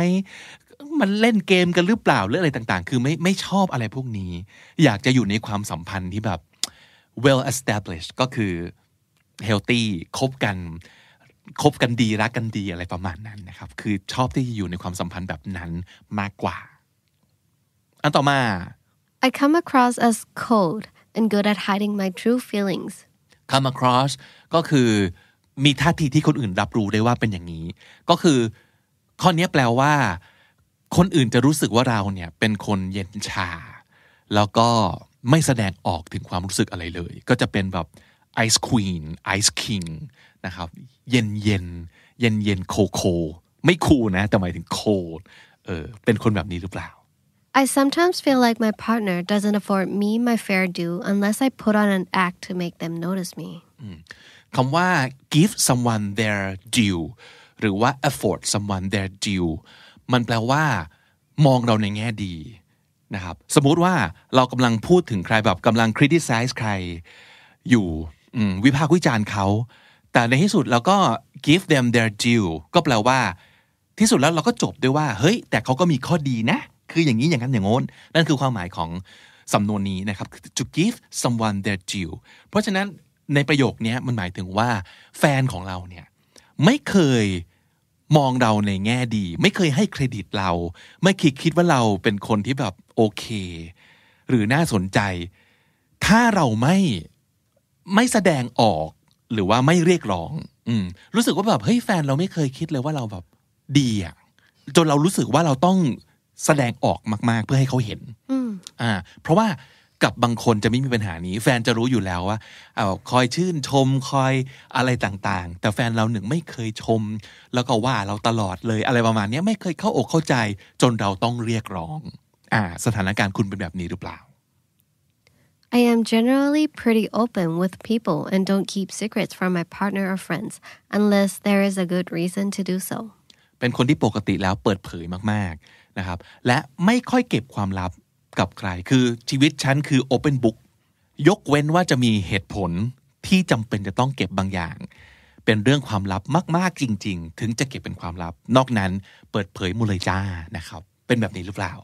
มันเล่นเกมกันหรือเปล่าหรืออะไรต่างๆ คือไม่ไม่ชอบอะไรพวกนี้ อยากจะอยู่ในความสัมพันธ์ที่แบบ well established ก็คือ healthy คบกัน คบกันดีรักกันดีอะไรประมาณนั้นนะครับ คือชอบที่จะอยู่ในความสัมพันธ์แบบนั้นมากกว่า อันต่อมา I come across as cold and good at hiding my true feelings. come across ก็คือมีท่าทีที่คนอื่นรับรู้ได้ว่าเป็นอย่างนี้ ก็คือ ข้อนี้แปลว่า คนอื่นจะรู้สึกว่าเราเนี่ยเป็นคนเย็นชา แล้วก็ไม่แสดงออกถึงความรู้สึกอะไรเลย ก็จะเป็นแบบ ice queen ice king นะครับเย็นเย็นเย็นเย็นโคโคไม่คูลนะ แต่หมายถึงโคเออเป็นคนแบบนี้หรือเปล่า I sometimes feel like my partner doesn't afford me my fair due unless I put on an act to make them notice me. คำว่า give someone their due หรือว่า afford someone their due มันแปลว่า มองเราในแง่ดีนะครับ สมมุติว่าเรากำลังพูดถึงใครแบบกำลัง criticize ใครอยู่อืม วิพากษ์วิจารณ์เขา แต่ในที่สุดเราก็ give them their due ก็แปลว่า ที่สุดแล้วเราก็จบด้วยว่า เฮ้ย แต่เขาก็มีข้อดีนะ คืออย่างนี้อย่างนั้นอย่างโน้น นั่นคือความหมายของสำนวนนี้นะครับ to give someone their due เพราะฉะนั้นในประโยคนี้มันหมายถึงว่า แฟนของเราเนี่ยไม่เคยมองเราในแง่ดี ไม่เคยให้เครดิตเรา ไม่คิดคิดว่าเราเป็นคนที่แบบโอเค หรือน่าสนใจ ถ้าเราไม่ ไม่แสดงออกหรือว่าไม่เรียกร้อง อืม รู้สึกว่าแบบเฮ้ยแฟนเราไม่เคยคิดเลยว่าเราแบบดีอะจนเรารู้สึกว่าเราต้องแสดงออกมาก ๆ เพื่อให้เขาเห็นอ่า เพราะว่ากับบางคนจะไม่มีปัญหานี้ แฟนจะรู้อยู่แล้วว่าเอาคอยชื่นชมคอยอะไรต่างๆ แต่แฟนเราหนึ่งไม่เคยชม แล้วก็ว่าเราตลอดเลยอะไรประมาณเนี้ยไม่เคยเข้าอกเข้าใจ จนเราต้องเรียกร้อง อ่า สถานการณ์คุณเป็นแบบนี้หรือเปล่า I am generally pretty open with people and don't keep secrets from my partner or friends unless there is a good reason to do so. เป็นคนที่ปกติแล้วเปิดเผยมากๆนะครับ และไม่ค่อยเก็บความลับกับใคร คือชีวิตฉันคือ Open Book ยกเว้นว่าจะมีเหตุผลที่จำเป็นจะต้องเก็บบางอย่าง เป็นเรื่องความลับมาก ๆ จริง ๆ ถึงจะเก็บเป็นความลับ นอกนั้นเปิดเผยมูเลยจ้านะครับ เป็นแบบนี้หรือเปล่า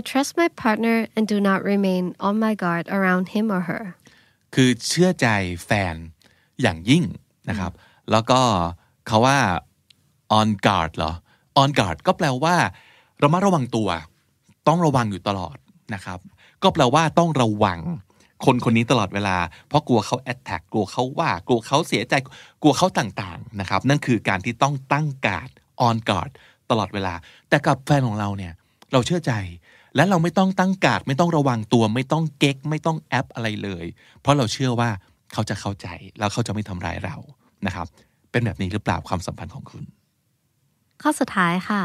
I trust my partner and do not remain on my guard around him or her. คือเชื่อใจแฟนอย่างยิ่งนะครับ แล้วก็เขาว่า on guard เหรอ on guard ก็แปลว่าระมัดระวังตัว ต้องระวังอยู่ตลอดนะครับ ก็แปลว่าต้องระวัง คนคนนี้ตลอดเวลา เพราะกลัวเขา attack กลัวเขาว่ากลัวเขาเสียใจกลัวเขาต่างๆนะครับ นั่นคือการที่ต้องตั้งการ์ด on guard ตลอดเวลา แต่กับแฟนของเราเนี่ย เราเชื่อใจ และเราไม่ต้องตั้งการ์ดไม่ต้องระวังตัว ไม่ต้องเก๊ก ไม่ต้องแอปอะไรเลย เพราะเราเชื่อว่าเขาจะเข้าใจแล้วเขาจะไม่ทำร้ายเรานะครับ เป็นแบบนี้หรือเปล่าความสัมพันธ์ของคุณ ข้อสุดท้ายค่ะ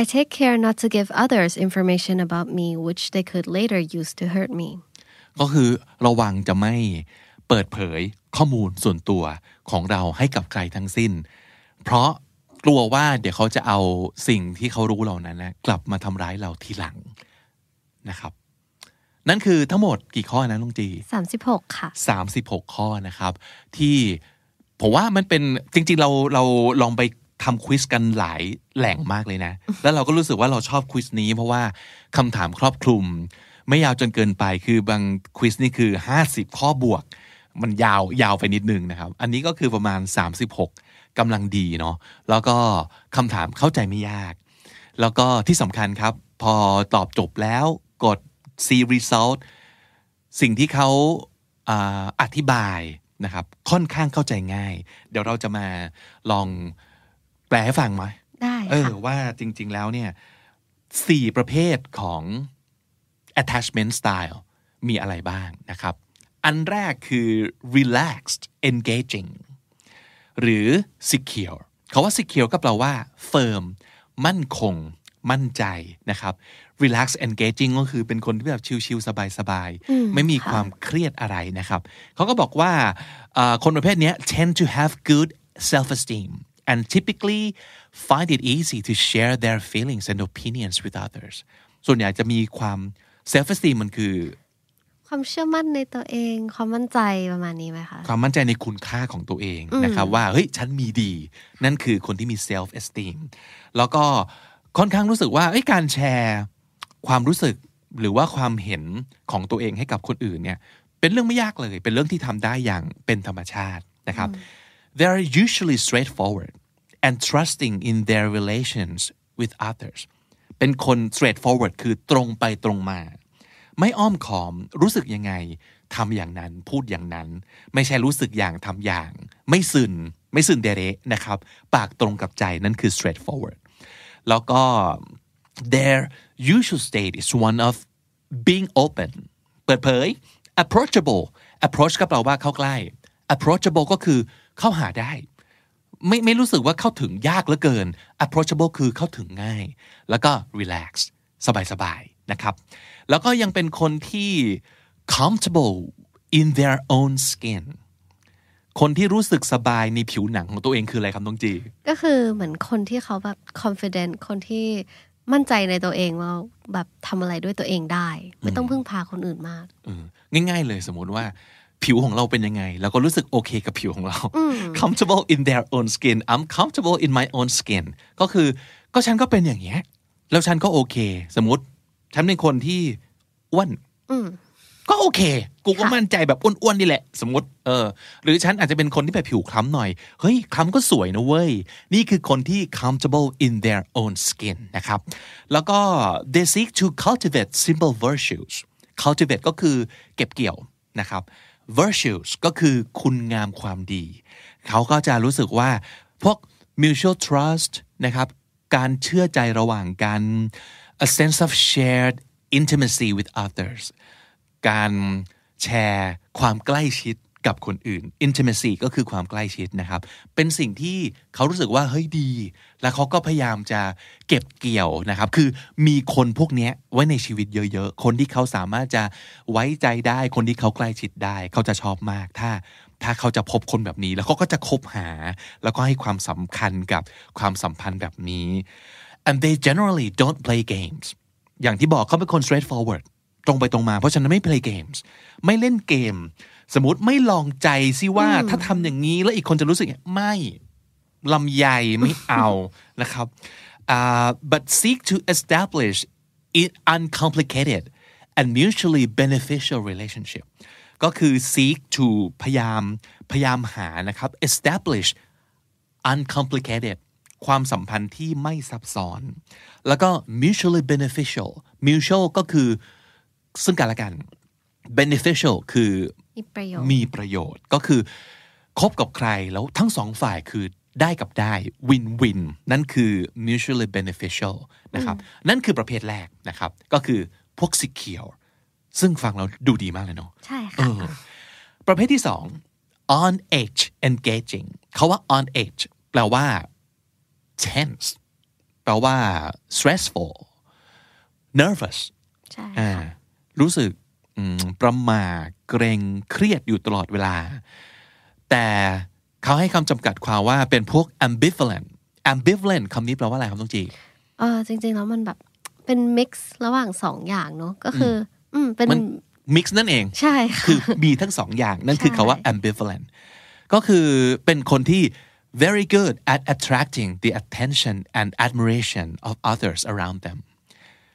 I take care not to give others information about me which they could later use to hurt me. ก็คือระวังจะไม่เปิดเผยข้อมูลส่วนตัวของเราให้กับใครทั้งสิ้น เพราะ กลัวว่าเดี๋ยวเขาจะเอาสิ่งที่เขารู้เหล่านั้นนะกลับมาทำร้ายเราทีหลังนะครับ นั่นคือทั้งหมดกี่ข้อนะลุงจี36 ค่ะ 36 ข้อนะครับ ที่ผมว่ามันเป็นจริง ๆ เราเราลองไปทำควิสกันหลายแหล่งมากเลยนะ แล้วเราก็รู้สึกว่าเราชอบควิสนี้ เพราะว่าคำถามครอบคลุม ไม่ยาวจนเกินไปคือบางควิสนี่คือ 50 ข้อบวก มันยาวยาวไปนิดนึงนะครับ อันนี้ก็คือประมาณ 36 กำลังดีเนาะแล้วก็คำถามเข้าใจไม่ยาก แล้วก็ที่สำคัญครับ พอตอบจบแล้วกด see result สิ่งที่เขาอาอธิบายนะครับค่อนข้างเข้าใจง่าย เดี๋ยวเราจะมาลองแปลให้ฟังไหมได้เออค่ะว่าจริง ๆ แล้วเนี่ยสี่ประเภทของ attachment style มีอะไรบ้างนะครับ อันแรกคือ relaxed engaging หรือ secure เขาว่า secure ก็แปลว่า firm มั่นคง มั่นใจนะครับ relax engaging ก็คือเป็นคนที่แบบชิลๆสบายๆ ไม่มีความเครียดอะไรนะครับ เขาก็บอกว่าเอ่อคนประเภทเนี้ย tend to have good self esteem and typically find it easy to share their feelings and opinions with others ส่วนใหญ่จะมีความ self esteem มันคือ ความเชื่อมั่นในตัวเอง ความมั่นใจประมาณนี้ไหมคะ ความมั่นใจในคุณค่าของตัวเองนะครับว่าเฮ้ยฉันมีดี นั่นคือคนที่มี self esteem แล้วก็ค่อนข้างรู้สึกว่าเอ้ยการแชร์ความรู้สึกหรือว่าความเห็นของตัวเองให้กับคนอื่นเนี่ยเป็นเรื่องไม่ยากเลย เป็นเรื่องที่ทำได้อย่างเป็นธรรมชาตินะครับ they are usually straightforward and trusting in their relations with others เป็นคน straightforward คือตรงไปตรงมา ไม่อ้อมขอมรู้สึกยังไงทำอย่างนั้นพูดอย่างนั้น ไม่ใช่รู้สึกอย่างทำอย่าง ไม่ซึนไม่ซึนเดเรนะครับ ปากตรงกับใจนั่นคือ straightforward แล้วก็ their usual state is one of being open เปิดเผย approachable approach ก็แปลว่าเข้าใกล้ approachable ก็คือเข้าหาได้ ไม่ไม่รู้สึกว่าเข้าถึงยากเหลือเกิน approachable คือเข้าถึงง่าย แล้วก็ relax สบายๆ นะครับ แล้วก็ยังเป็นคนที่ comfortable in their own skin คนที่รู้สึกสบายในผิวหนังของตัวเองคืออะไรครับน้องจี ก็คือเหมือนคนที่เขาแบบ confident คนที่มั่นใจในตัวเองว่าแบบทำอะไรด้วยตัวเองได้ ไม่ต้องพึ่งพาคนอื่นมากเออง่าย ๆ เลยสมมติว่าผิวของเราเป็นยังไงเราก็รู้สึกโอเคกับผิวของเรา comfortable in their own skin I'm comfortable in my own skin ก็คือก็ฉันก็เป็นอย่างเงี้ยแล้วฉันก็โอเค สมมติ ฉันเป็นคนที่อ้วนอืมก็โอเค กูก็ค่ะมั่นใจแบบอ้วนๆนี่แหละ สมมติ เออ หรือฉันอาจจะเป็นคนที่แบบผิวคล้ำหน่อย เฮ้ยคล้ำก็สวยนะเว้ย นี่คือคนที่ comfortable in their own skin นะครับ แล้วก็ they seek to cultivate simple virtues cultivate ก็คือเก็บเกี่ยวนะครับ virtues ก็คือคุณงามความดี เขาก็จะรู้สึกว่าพวก mutual trust นะครับ การเชื่อใจระหว่างกัน a sense of shared intimacy with others การแชร์ความใกล้ชิดกับคนอื่น intimacy ก็คือความใกล้ชิดนะครับ เป็นสิ่งที่เขารู้สึกว่าเฮ้ยดี แล้วเขาก็พยายามจะเก็บเกี่ยวนะครับ คือมีคนพวกนี้ไว้ในชีวิตเยอะๆ คนที่เขาสามารถจะไว้ใจได้ คนที่เขาใกล้ชิดได้ เขาจะชอบมาก ถ้าถ้าเขาจะพบคนแบบนี้ แล้วเขาก็จะคบหา แล้วก็ให้ความสำคัญกับความสัมพันธ์แบบนี้ and they generally don't play games อย่างที่บอกเขาเป็นคน straightforward ตรงไปตรงมา เพราะฉะนั้นไม่ play games ไม่เล่นเกม สมมติไม่ลองใจสิว่าถ้าทำอย่างนี้แล้วอีกคนจะรู้สึกไงไม่ลำใหญ่ไม่เอานะครับ uh, but seek to establish an uncomplicated and mutually beneficial relationship ก็คือ seek to พยายามพยายามหานะครับ establish uncomplicated ความสัมพันธ์ที่ไม่ซับซ้อน แล้วก็ mutually beneficial mutual ก็คือซึ่งกันและกัน beneficial คือมีประโยชน์มีประโยชน์ก็คือคบกับใครแล้วทั้งสองฝ่ายคือได้กับได้ win win นั่นคือ mutually beneficial นะครับนั่นคือประเภทแรกนะครับ ก็คือพวก secure ซึ่งฟังเราดูดีมากเลยเนาะใช่เอค่ะอประเภทที่สอง on edge engaging เขาว่า on edge แปลว่า tense แปลว่า stressful nervous ใช่อ่าค่ะรู้สึกอืมประหมาเกรงเครียดอยู่ตลอดเวลา แต่เขาให้คำจำกัดความว่าเป็นพวก ambivalent ambivalent คำนี้แปลว่าอะไรครับต้องจีเออจริง ๆ แล้วมันแบบเป็นมิกซ์ระหว่างสองอย่างเนอะก็คือ อืมเป็นมัน mix นั่นเอง ใช่ค่ะคือมีทั้งสองอย่างนั่นคือใช่คาว่า ambivalent ก็คือเป็นคนที่ very good at attracting the attention and admiration of others around them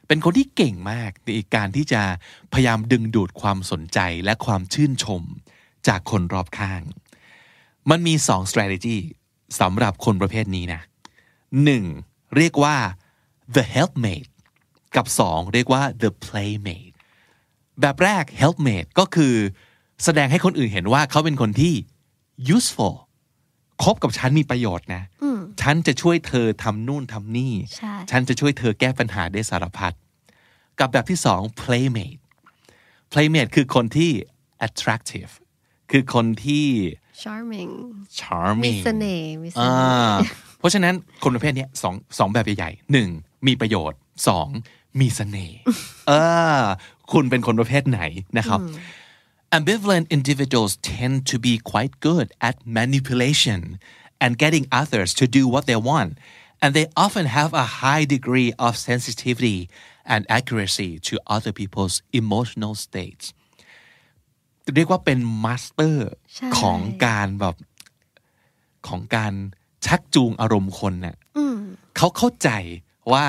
เป็นคนที่เก่งมากในการที่จะพยายามดึงดูดความสนใจและความชื่นชมจากคนรอบข้าง มันมีสอง strategy สำหรับคนประเภทนี้นะหนึ่งเรียกว่า the helpmate กับสองเรียกว่า the playmate แบบแรก helpmate ก็คือ แสดงให้คนอื่นเห็นว่าเขาเป็นคนที่ useful คบกับฉันมีประโยชน์นะ ฉันจะช่วยเธอทำนู่นทำนี่ใช่ฉันจะช่วยเธอแก้ปัญหาได้สารพัด กับแบบที่สอง playmate playmate คือคนที่ attractive คือคนที่ charming มี charming เสน่ห์มีเสอ่น่ห์าเพราะฉะนั้นคนประเภทเนี้ยสองสองแบบใหญ่ๆหนึ่งมีประโยชน์สองมีเสน่ห์เออคุณเป็นคนประเภทไหนนะครับ Ambivalent individuals tend to be quite good at manipulation and getting others to do what they want, and they often have a high degree of sensitivity and accuracy to other people's emotional states. เรียกว่าเป็นมาสเตอร์ ใช่ ของการแบบของการชักจูงอารมณ์คนเนี่ยเขาเข้าใจว่า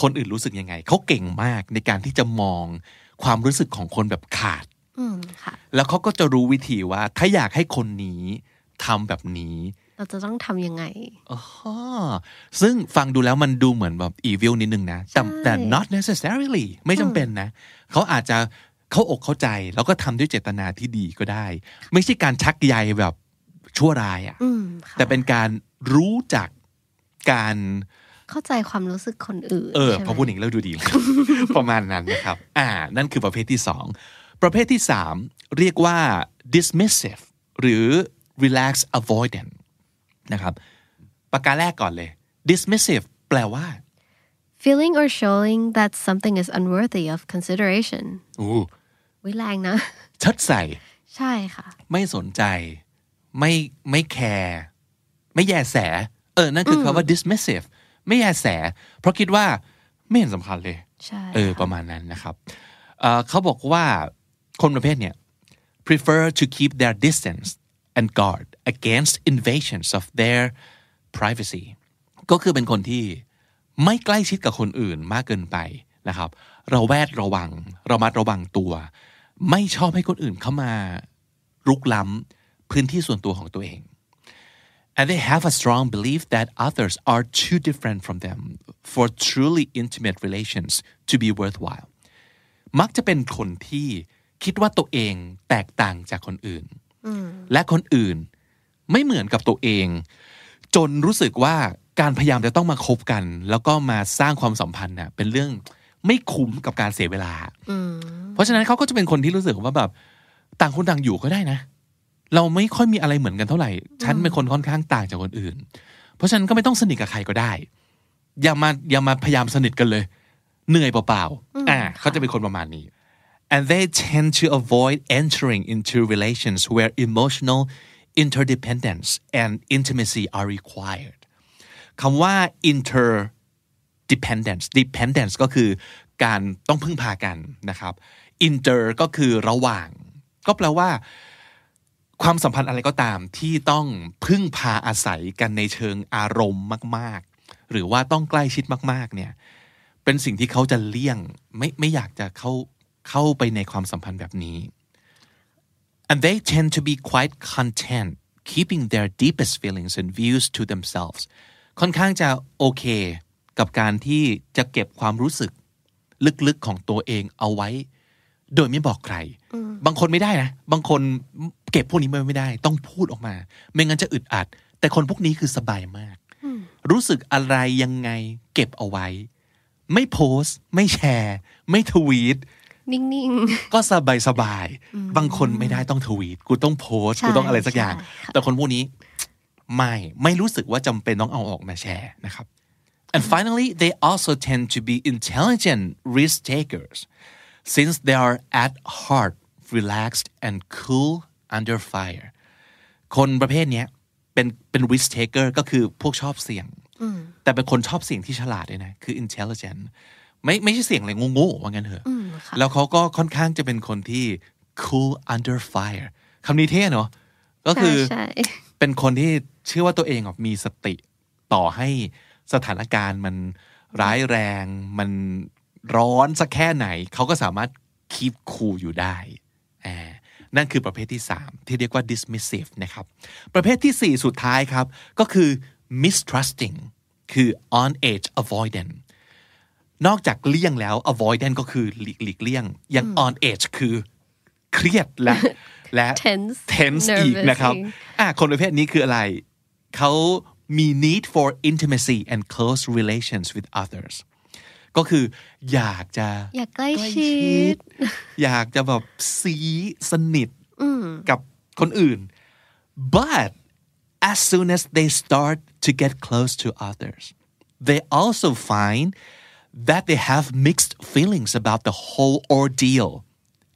คนอื่นรู้สึกยังไง เขาเก่งมากในการที่จะมองความรู้สึกของคนแบบขาด อืมค่ะ แล้วเขาก็จะรู้วิธีว่า ถ้าอยากให้คนนี้ทำแบบนี้ เราจะต้องทำยังไงอ๋อซึ่งฟังดูแล้วมันดูเหมือนแบบ evil นิดนึงนะแต่แต่ not necessarily ไม่จำเป็นนะ เขาอาจจะเข้าอกเข้าใจ แล้วก็ทำด้วยเจตนาที่ดีก็ได้ ไม่ใช่การชักใยแบบชั่วร้ายอะอืมค่ะแต่เป็นการรู้จักการเข้าใจความรู้สึกคนอื่น เออใช่ไหมพอพูดอย่างนี้แล้วดูดี ประมาณนั้นนะครับ อ่า นั่นคือประเภทที่สอง ประเภทที่สามเรียกว่า dismissive หรือ relax avoidant นะครับประการแรกก่อนเลย dismissive แปลว่า feeling or showing that something is unworthy of consideration อู้วิแรงนะเชัดใส่ใช่ค่ะ ไม่สนใจ ไม่ไม่แคร์ไม่แยแส เออ นั่นคือคำว่า dismissive ไม่แยแส เพราะคิดว่าไม่เห็นสำคัญเลยใช่เออ ประมาณนั้นนะครับเอ่อเขาบอกว่า คนประเภทเนี่ย prefer to keep their distance and guard against invasions of their privacy ก็คือเป็นคนที่ไม่ใกล้ชิดกับคนอื่นมากเกินไปนะครับ เราแวดระวังเรามัดระวังตัว ไม่ชอบให้คนอื่นเข้ามารุกล้ำพื้นที่ส่วนตัวของตัวเอง and they have a strong belief that others are too different from them for truly intimate relations to be worthwhile มักจะเป็นคนที่ คิดว่าตัวเองแตกต่างจากคนอื่น และคนอื่นไม่เหมือนกับตัวเอง จนรู้สึกว่าการพยายามจะต้องมาคบกัน แล้วก็มาสร้างความสัมพันธ์น่ะเป็นเรื่องไม่คุ้มกับการเสียเวลา เพราะฉะนั้นเขาก็จะเป็นคนที่รู้สึกว่าแบบต่างคนต่างอยู่ก็ได้นะ เราไม่ค่อยมีอะไรเหมือนกันเท่าไหร่ ฉันเป็นคนค่อนข้างต่างจากคนอื่น เพราะฉะนั้นก็ไม่ต้องสนิทกับใครก็ได้ อย่ามาอย่ามาพยายามสนิทกันเลย เหนื่อยเปล่าๆ อ่าเขาจะเป็นคนประมาณนี้ and they tend to avoid entering into relations where emotional interdependence and intimacy are required คำว่า inter dependence dependence ก็คือการต้องพึ่งพากันนะครับ inter ก็คือระหว่าง ก็แปลว่า ความสัมพันธ์อะไรก็ตามที่ต้องพึ่งพาอาศัยกันในเชิงอารมณ์มาก ๆ หรือว่าต้องใกล้ชิดมาก ๆ เนี่ย เป็นสิ่งที่เขาจะเลี่ยงไม่ไม่อยากจะเข้า เข้าไปในความสัมพันธ์แบบนี้ and they tend to be quite content keeping their deepest feelings and views to themselves ค่อนข้างจะโอเค กับการที่จะเก็บความรู้สึก ลึกๆของตัวเองเอาไว้ โดยไม่บอกใคร บางคนไม่ได้นะ บางคนเก็บพวกนี้ไว้ไม่ได้ ต้องพูดออกมา ไม่งั้นจะอึดอัด แต่คนพวกนี้คือสบายมาก รู้สึกอะไรยังไง เก็บเอาไว้ ไม่โพสต์ไม่แชร์ ไม่ทวีต นิ่งก็สบายสบายๆบางคนไม่ได้ต้องทวีต กูต้องโพสต์ใช่กูต้องอะไรสักอย่างใช่ค่ะแต่คนพวกนี้ไม่ไม่รู้สึกว่าจำเป็นต้องเอาออกมาแชร์นะครับ and finally they also tend to be intelligent risk takers since they are at heart relaxed and cool under fire คนประเภทเนี้ยเป็นเป็น risk taker ก็คือพวกชอบเสี่ยง แต่เป็นคนชอบเสี่ยงที่ฉลาดด้วยนะ คือ intelligent ไม่ไม่ใช่เสี่ยงอะไรโง่ๆว่างั้นเถอะแล้วเขาก็ค่อนข้างจะเป็นคนที่ cool under fire คำนี้เท่เนาะก็ๆคือใช่เป็นคนที่เชื่อว่าตัวเองอะมีสติต่อให้สถานการณ์มันร้ายแรง มันร้อนสักแค่ไหน เขาก็สามารถ keep cool อยู่ได้อ่านั่นคือประเภทที่ 3 ที่เรียกว่า dismissive นะครับ ประเภทที่ 4 สุดท้ายครับ ก็คือ mistrusting คือ on edge avoidant นอกจากเลี่ยงแล้ว avoidant ก็คือหลีกหลีกเลี่ยงยัง on edge คือเครียดและและ Tense tense อีก nervous นะครับอีกอะคนประเภทนี้คืออะไร เขามี need for intimacy and close relations with others ก็คืออยากจะอยากใกล้ใกล้ชิชิดดอยากจะแบบซีสนิทกับคนอื่น but as soon as they start to get close to others they also find that they have mixed feelings about the whole ordeal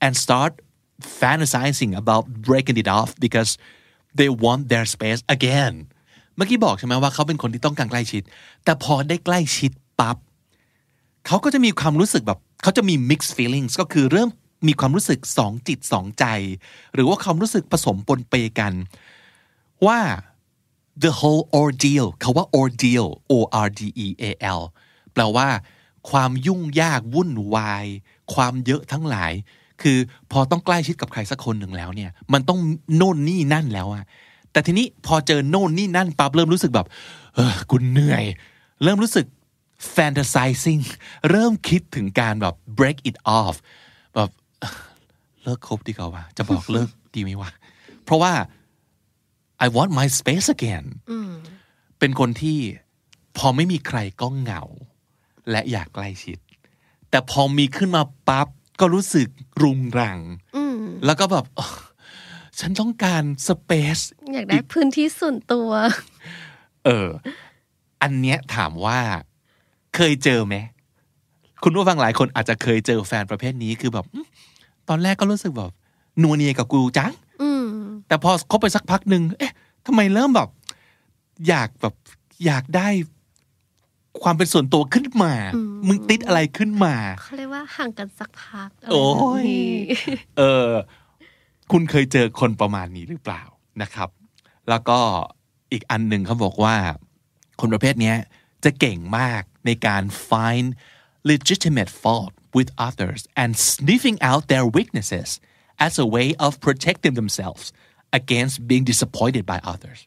and start fantasizing about breaking it off because they want their space again เมื่อกี้บอกใช่ไหมว่าเขาเป็นคนที่ต้องการใกล้ชิด แต่พอได้ใกล้ชิดปั๊บเขาก็จะมีความรู้สึกแบบเขาจะมี mixed feelings ก็คือเริ่มมีความรู้สึกสองจิตสองใจ หรือว่าความรู้สึกผสมปนเปกัน ว่า the whole ordeal เขาว่า ordeal o r d e a l แปลว่า ความยุ่งยากวุ่นวาย ความเยอะทั้งหลาย คือพอต้องใกล้ชิดกับใครสักคนหนึ่งแล้วเนี่ย มันต้องโน่นนี่นั่นแล้วอะแต่ทีนี้พอเจอโน่นนี่นั่นปั๊บเริ่มรู้สึกแบบเออกูเหนื่อย เริ่มรู้สึก fantasizing เริ่มคิดถึงการแบบ break it off แบบเลิกคบดีกว่าวะจะบอกเลิกดีไหมวะ เพราะว่า I want my space again เป็นคนที่พอไม่มีใครก็เหงา และอยากใกล้ชิด แต่พอมีขึ้นมาปั๊บก็รู้สึกรุงรัง แล้วก็แบบเอ้อฉันต้องการ space อยากได้พื้นที่ส่วนตัว เออ อันเนี้ยถามว่าเคยเจอไหมคุณผู้ฟังหลายคนอาจจะเคยเจอแฟนประเภทนี้คือแบบอืมตอนแรกก็รู้สึกแบบนัวเนียกับกูจังอืมแต่พอคบไปสักพักหนึ่งเอ๊ะทำไมเริ่มแบบ อยากแบบอยากได้ ความเป็นส่วนตัวขึ้นมา มึงติดอะไรขึ้นมาเขาเรียกว่าห่างกันสักพักะไรโอ้ยแบบนี้เออ คุณเคยเจอคนประมาณนี้หรือเปล่านะครับ แล้วก็อีกอันหนึ่งเขาบอกว่า คนประเภทเนี้ยจะเก่งมากในการ find legitimate fault with others and sniffing out their weaknesses as a way of protecting themselves against being disappointed by others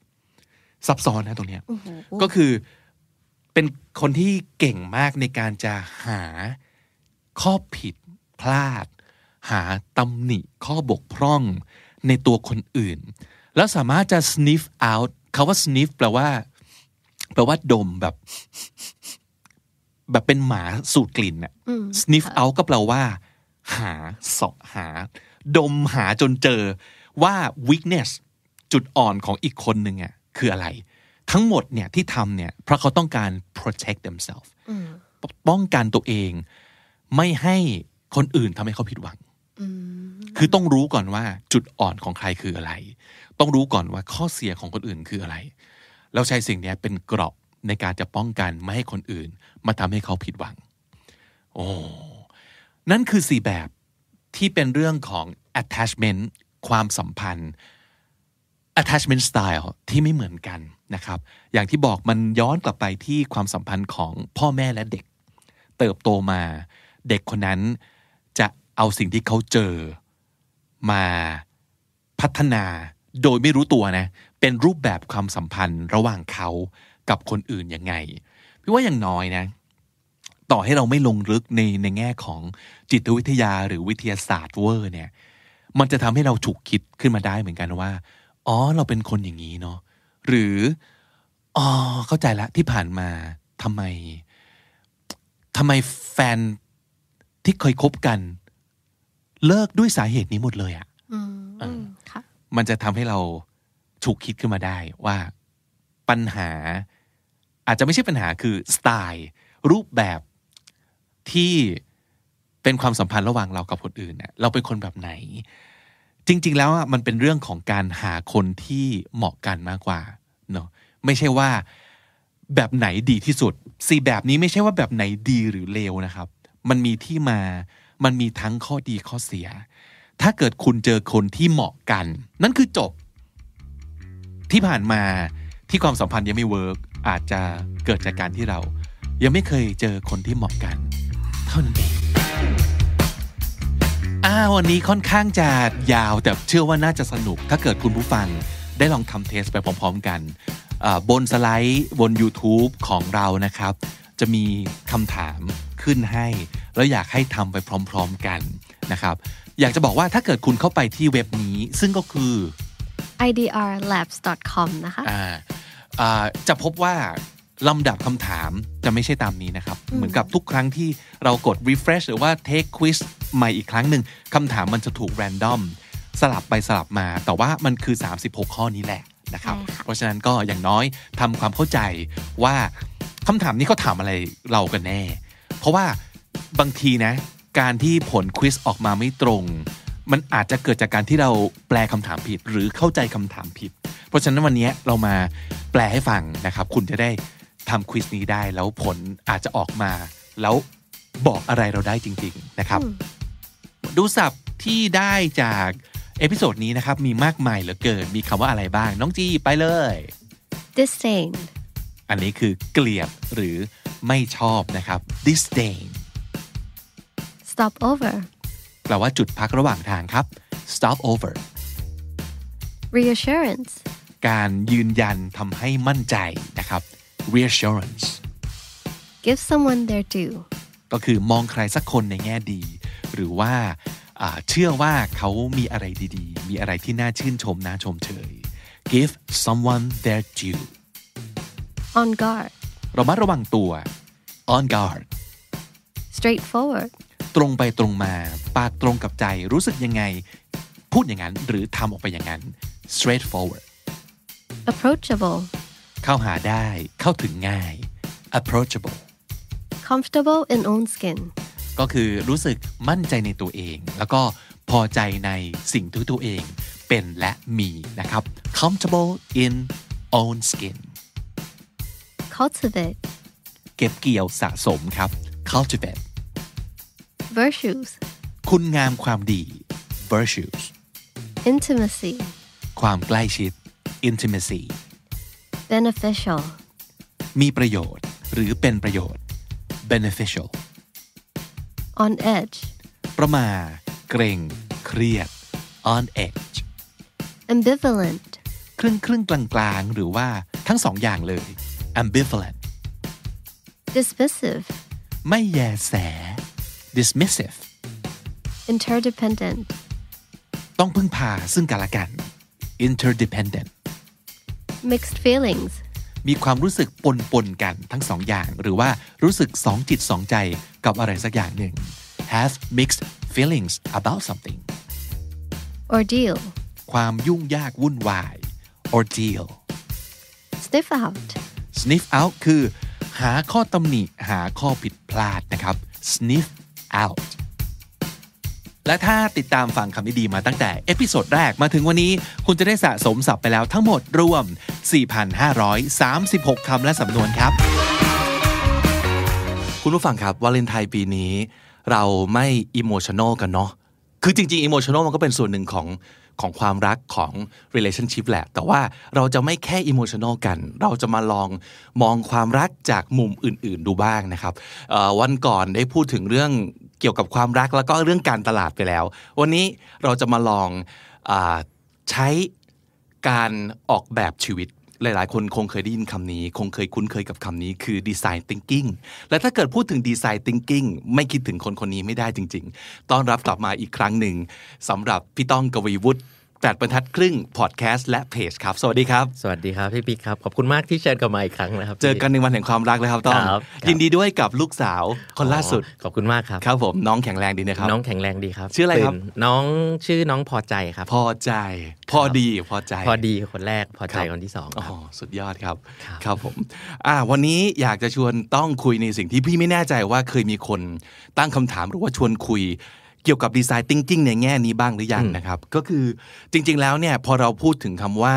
ซับซ้อนนะตรงเนี้ยก็คือเป็น คนที่เก่งมากในการจะหาข้อผิดพลาด หาตำหนิข้อบกพร่องในตัวคนอื่น แล้วสามารถจะ sniff out คาว่า sniff แปลว่า แปลว่าดมแบบ แบบเป็นหมาสูดกลิ่นน่ะ sniff out ก็แปลว่า หาเสาะหา ดมหาจนเจอว่า weakness จุดอ่อนของอีกคนหนึ่งอะคืออะไร ทั้งหมดเนี่ยที่ทำเนี่ยเพราะเขาต้องการ protect themselves ป้องกันตัวเอง ไม่ให้คนอื่นทำให้เขาผิดหวัง คือต้องรู้ก่อนว่าจุดอ่อนของใครคืออะไร ต้องรู้ก่อนว่าข้อเสียของคนอื่นคืออะไรแล้วใช้สิ่งเนี้ยเป็นเกราะในการจะป้องกันไม่ให้คนอื่น มาทำให้เขาผิดหวัง โอ้ นั่นคือสี่แบบที่เป็นเรื่องของ attachment ความสัมพันธ์ attachment style ที่ไม่เหมือนกันนะครับ อย่างที่บอกมันย้อนกลับไปที่ความสัมพันธ์ของพ่อแม่และเด็ก เติบโตมา เด็กคนนั้นจะเอาสิ่งที่เขาเจอมาพัฒนาโดยไม่รู้ตัวนะ เป็นรูปแบบความสัมพันธ์ระหว่างเขากับคนอื่นยังไง พี่ว่าอย่างน้อยนะ ต่อให้เราไม่ลงลึกในในแง่ของจิตวิทยาหรือวิทยาศาสตร์เวอร์เนี่ย มันจะทำให้เราถูกคิดขึ้นมาได้เหมือนกันว่า อ๋อ เราเป็นคนอย่างนี้เนาะหรืออ๋อเข้าใจละที่ผ่านมาทำไมทำไมแฟนที่เคยคบกัน เลิกด้วยสาเหตุนี้หมดเลยอะอืมอืมค่ะมันจะทำให้เราถูกคิดขึ้นมาได้ว่าปัญหา อาจจะไม่ใช่ปัญหาคือสไตล์ รูปแบบที่เป็นความสัมพันธ์ระหว่างเรากับคนอื่นเนี่ยเราเป็นคนแบบไหน จริง ๆ แล้วอะมันเป็นเรื่องของการหาคนที่เหมาะกันมากกว่าเนาะไม่ใช่ว่าแบบไหนดีที่สุดสี่แบบนี้ไม่ใช่ว่าแบบไหนดีหรือเลวนะครับ มันมีที่มา มันมีทั้งข้อดีข้อเสีย ถ้าเกิดคุณเจอคนที่เหมาะกัน นั่นคือจบ ที่ผ่านมาที่ความสัมพันธ์ยังไม่ work อาจจะเกิดจากการที่เรา ยังไม่เคยเจอคนที่เหมาะกัน เท่านั้นเอง อ่าวันนี้ค่อนข้างจะยาวแต่เชื่อว่าน่าจะสนุก ถ้าเกิดคุณผู้ฟังได้ลองทำ test ไปพร้อม ๆ กันอ่าบนสไลด์บน YouTube ของเรานะครับ จะมีคำถามขึ้นให้ แล้วอยากให้ทำไปพร้อม ๆ กันนะครับ อยากจะบอกว่าถ้าเกิดคุณเข้าไปที่เว็บนี้ ซึ่งก็คือ idrlabs.com นะคะอ่าอ่าจะพบว่า ลำดับคำถามจะไม่ใช่ตามนี้นะครับ เหมือนกับทุกครั้งที่เรากด refresh หรือว่า take quiz ใหม่อีกครั้งหนึ่งคำถามมันจะถูก random สลับไปสลับมา แต่ว่ามันคือ 36 ข้อนี้แหละนะครับใช่ค่ะเพราะฉะนั้นก็อย่างน้อยทำความเข้าใจว่าคำถามนี้เขาถามอะไรเรากันแน่ เพราะว่าบางทีนะ การที่ผล quiz ออกมาไม่ตรง มันอาจจะเกิดจากการที่เราแปลคำถามผิด หรือเข้าใจคำถามผิด เพราะฉะนั้นวันนี้เรามาแปลให้ฟังนะครับ คุณจะได้ ทำ quiz นี้ได้แล้วผลอาจจะออกมา แล้วบอกอะไรเราได้จริง ๆ นะครับ ดูศัพท์ที่ได้จาก episode นี้นะครับ มีมากมายเหลือเกิน มีคำว่าอะไรบ้าง น้องจีไปเลย disdain อันนี้คือเกลียดหรือไม่ชอบนะครับ disdain stop over แปลว่าจุดพักระหว่างทางครับ stop over reassurance การยืนยันทำให้มั่นใจนะครับ reassurance give someone their due ก็คือมองใครสักคนในแง่ดี หรือว่าอ่าเชื่อว่าเขามีอะไรดีๆ มีอะไรที่น่าชื่นชมน่าชมเชย give someone their due on guard ระมัดระวังตัว on guard straightforward ตรงไปตรงมา ปากตรงกับใจรู้สึกยังไง พูดอย่างนั้นหรือทำออกไปอย่างนั้น straightforward approachable เข้าหาได้ เข้าถึงง่าย approachable comfortable in own skin ก็คือรู้สึกมั่นใจในตัวเอง แล้วก็พอใจในสิ่งที่ตัวเองเป็นและมีนะครับ comfortable in own skin cultivate เก็บเกี่ยวสะสมครับ cultivate virtues คุณงามความดี virtues intimacy ความใกล้ชิด intimacy beneficial มีประโยชน์ หรือเป็นประโยชน์ beneficial on edge ประมาเกรงเครียด on edge ambivalent ครึ่งครึ่งกลางกลางๆหรือว่าทั้งสองอย่างเลย ambivalent dismissive ไม่แยแส dismissive interdependent ต้องพึ่งพาซึ่งกันและกัน interdependent mixed feelings มีความรู้สึกปนปนๆกันทั้งสองอย่าง หรือว่ารู้สึกสองจิตสองใจกับอะไรสักอย่างหนึ่ง have mixed feelings about something ordeal ความยุ่งยากวุ่นวาย ordeal sniff out sniff out คือ หาข้อตำหนิหาข้อผิดพลาดนะครับ sniff out และถ้าติดตามฟังคำนี้ดีมาตั้งแต่ episode แรกมาถึงวันนี้ คุณจะได้สะสมศัพท์ไปแล้วทั้งหมดรวม 4,536 คำและสำนวนครับ คุณผู้ฟังครับวาเลนไทน์ปีนี้ เราไม่ emotional กันเนาะคือจริงๆ emotional มันก็เป็นส่วนหนึ่งของ ของความรักของ relationship แหละ แต่ว่าเราจะไม่แค่ emotional กัน เราจะมาลองมองความรักจากมุมอื่น ๆ ดูบ้างนะครับวันก่อนได้พูดถึงเรื่องเกี่ยวกับความรักแล้วก็เรื่องการตลาดไปแล้ว วันนี้เราจะมาลองอใช้การออกแบบชีวิต หลาย ๆ คนคงเคยได้ยินคำนี้ คงเคยคุ้นเคยกับคำนี้คือ design thinking และถ้าเกิดพูดถึง design thinking ไม่คิดถึงคนคนนี้ไม่ได้จริง ๆ ต้อนรับกลับมาอีกครั้งหนึ่งสำหรับพี่ต้องกวีวุฒิ แปดบรรทัดครึ่งพอดแคสต์และเพจครับ สวัสดีครับ สวัสดีครับพี่ปิ๊กครับ ขอบคุณมากที่เชิญกลับมาอีกครั้งนะครับ เจอกันในวันแห่งความรักเลยครับต้องครับยินดีด้วยกับลูกสาวคนล่าสุดอ๋อขอบคุณมากครับ ครับผมน้องแข็งแรงดีนะครับ น้องแข็งแรงดีครับ ชื่ออะไรครับตื่นน้องชื่อน้องพอใจครับ พอใจ พอดี พอใจ พอดีคนแรก พอใจครับคนที่สองอ๋อครับสุดยอดครับครับ ครับผม อ่า วันนี้อยากจะชวนต้องคุยในสิ่งที่พี่ไม่แน่ใจว่าเคยมีคนตั้งคำถามหรือว่าชวนคุยเกี่ยวกับดีไซน์ทิงกิ้งในแง่นี้บ้างหรือยังนะครับ ก็คือจริง ๆ แล้วเนี่ยพอเราพูดถึงคำว่า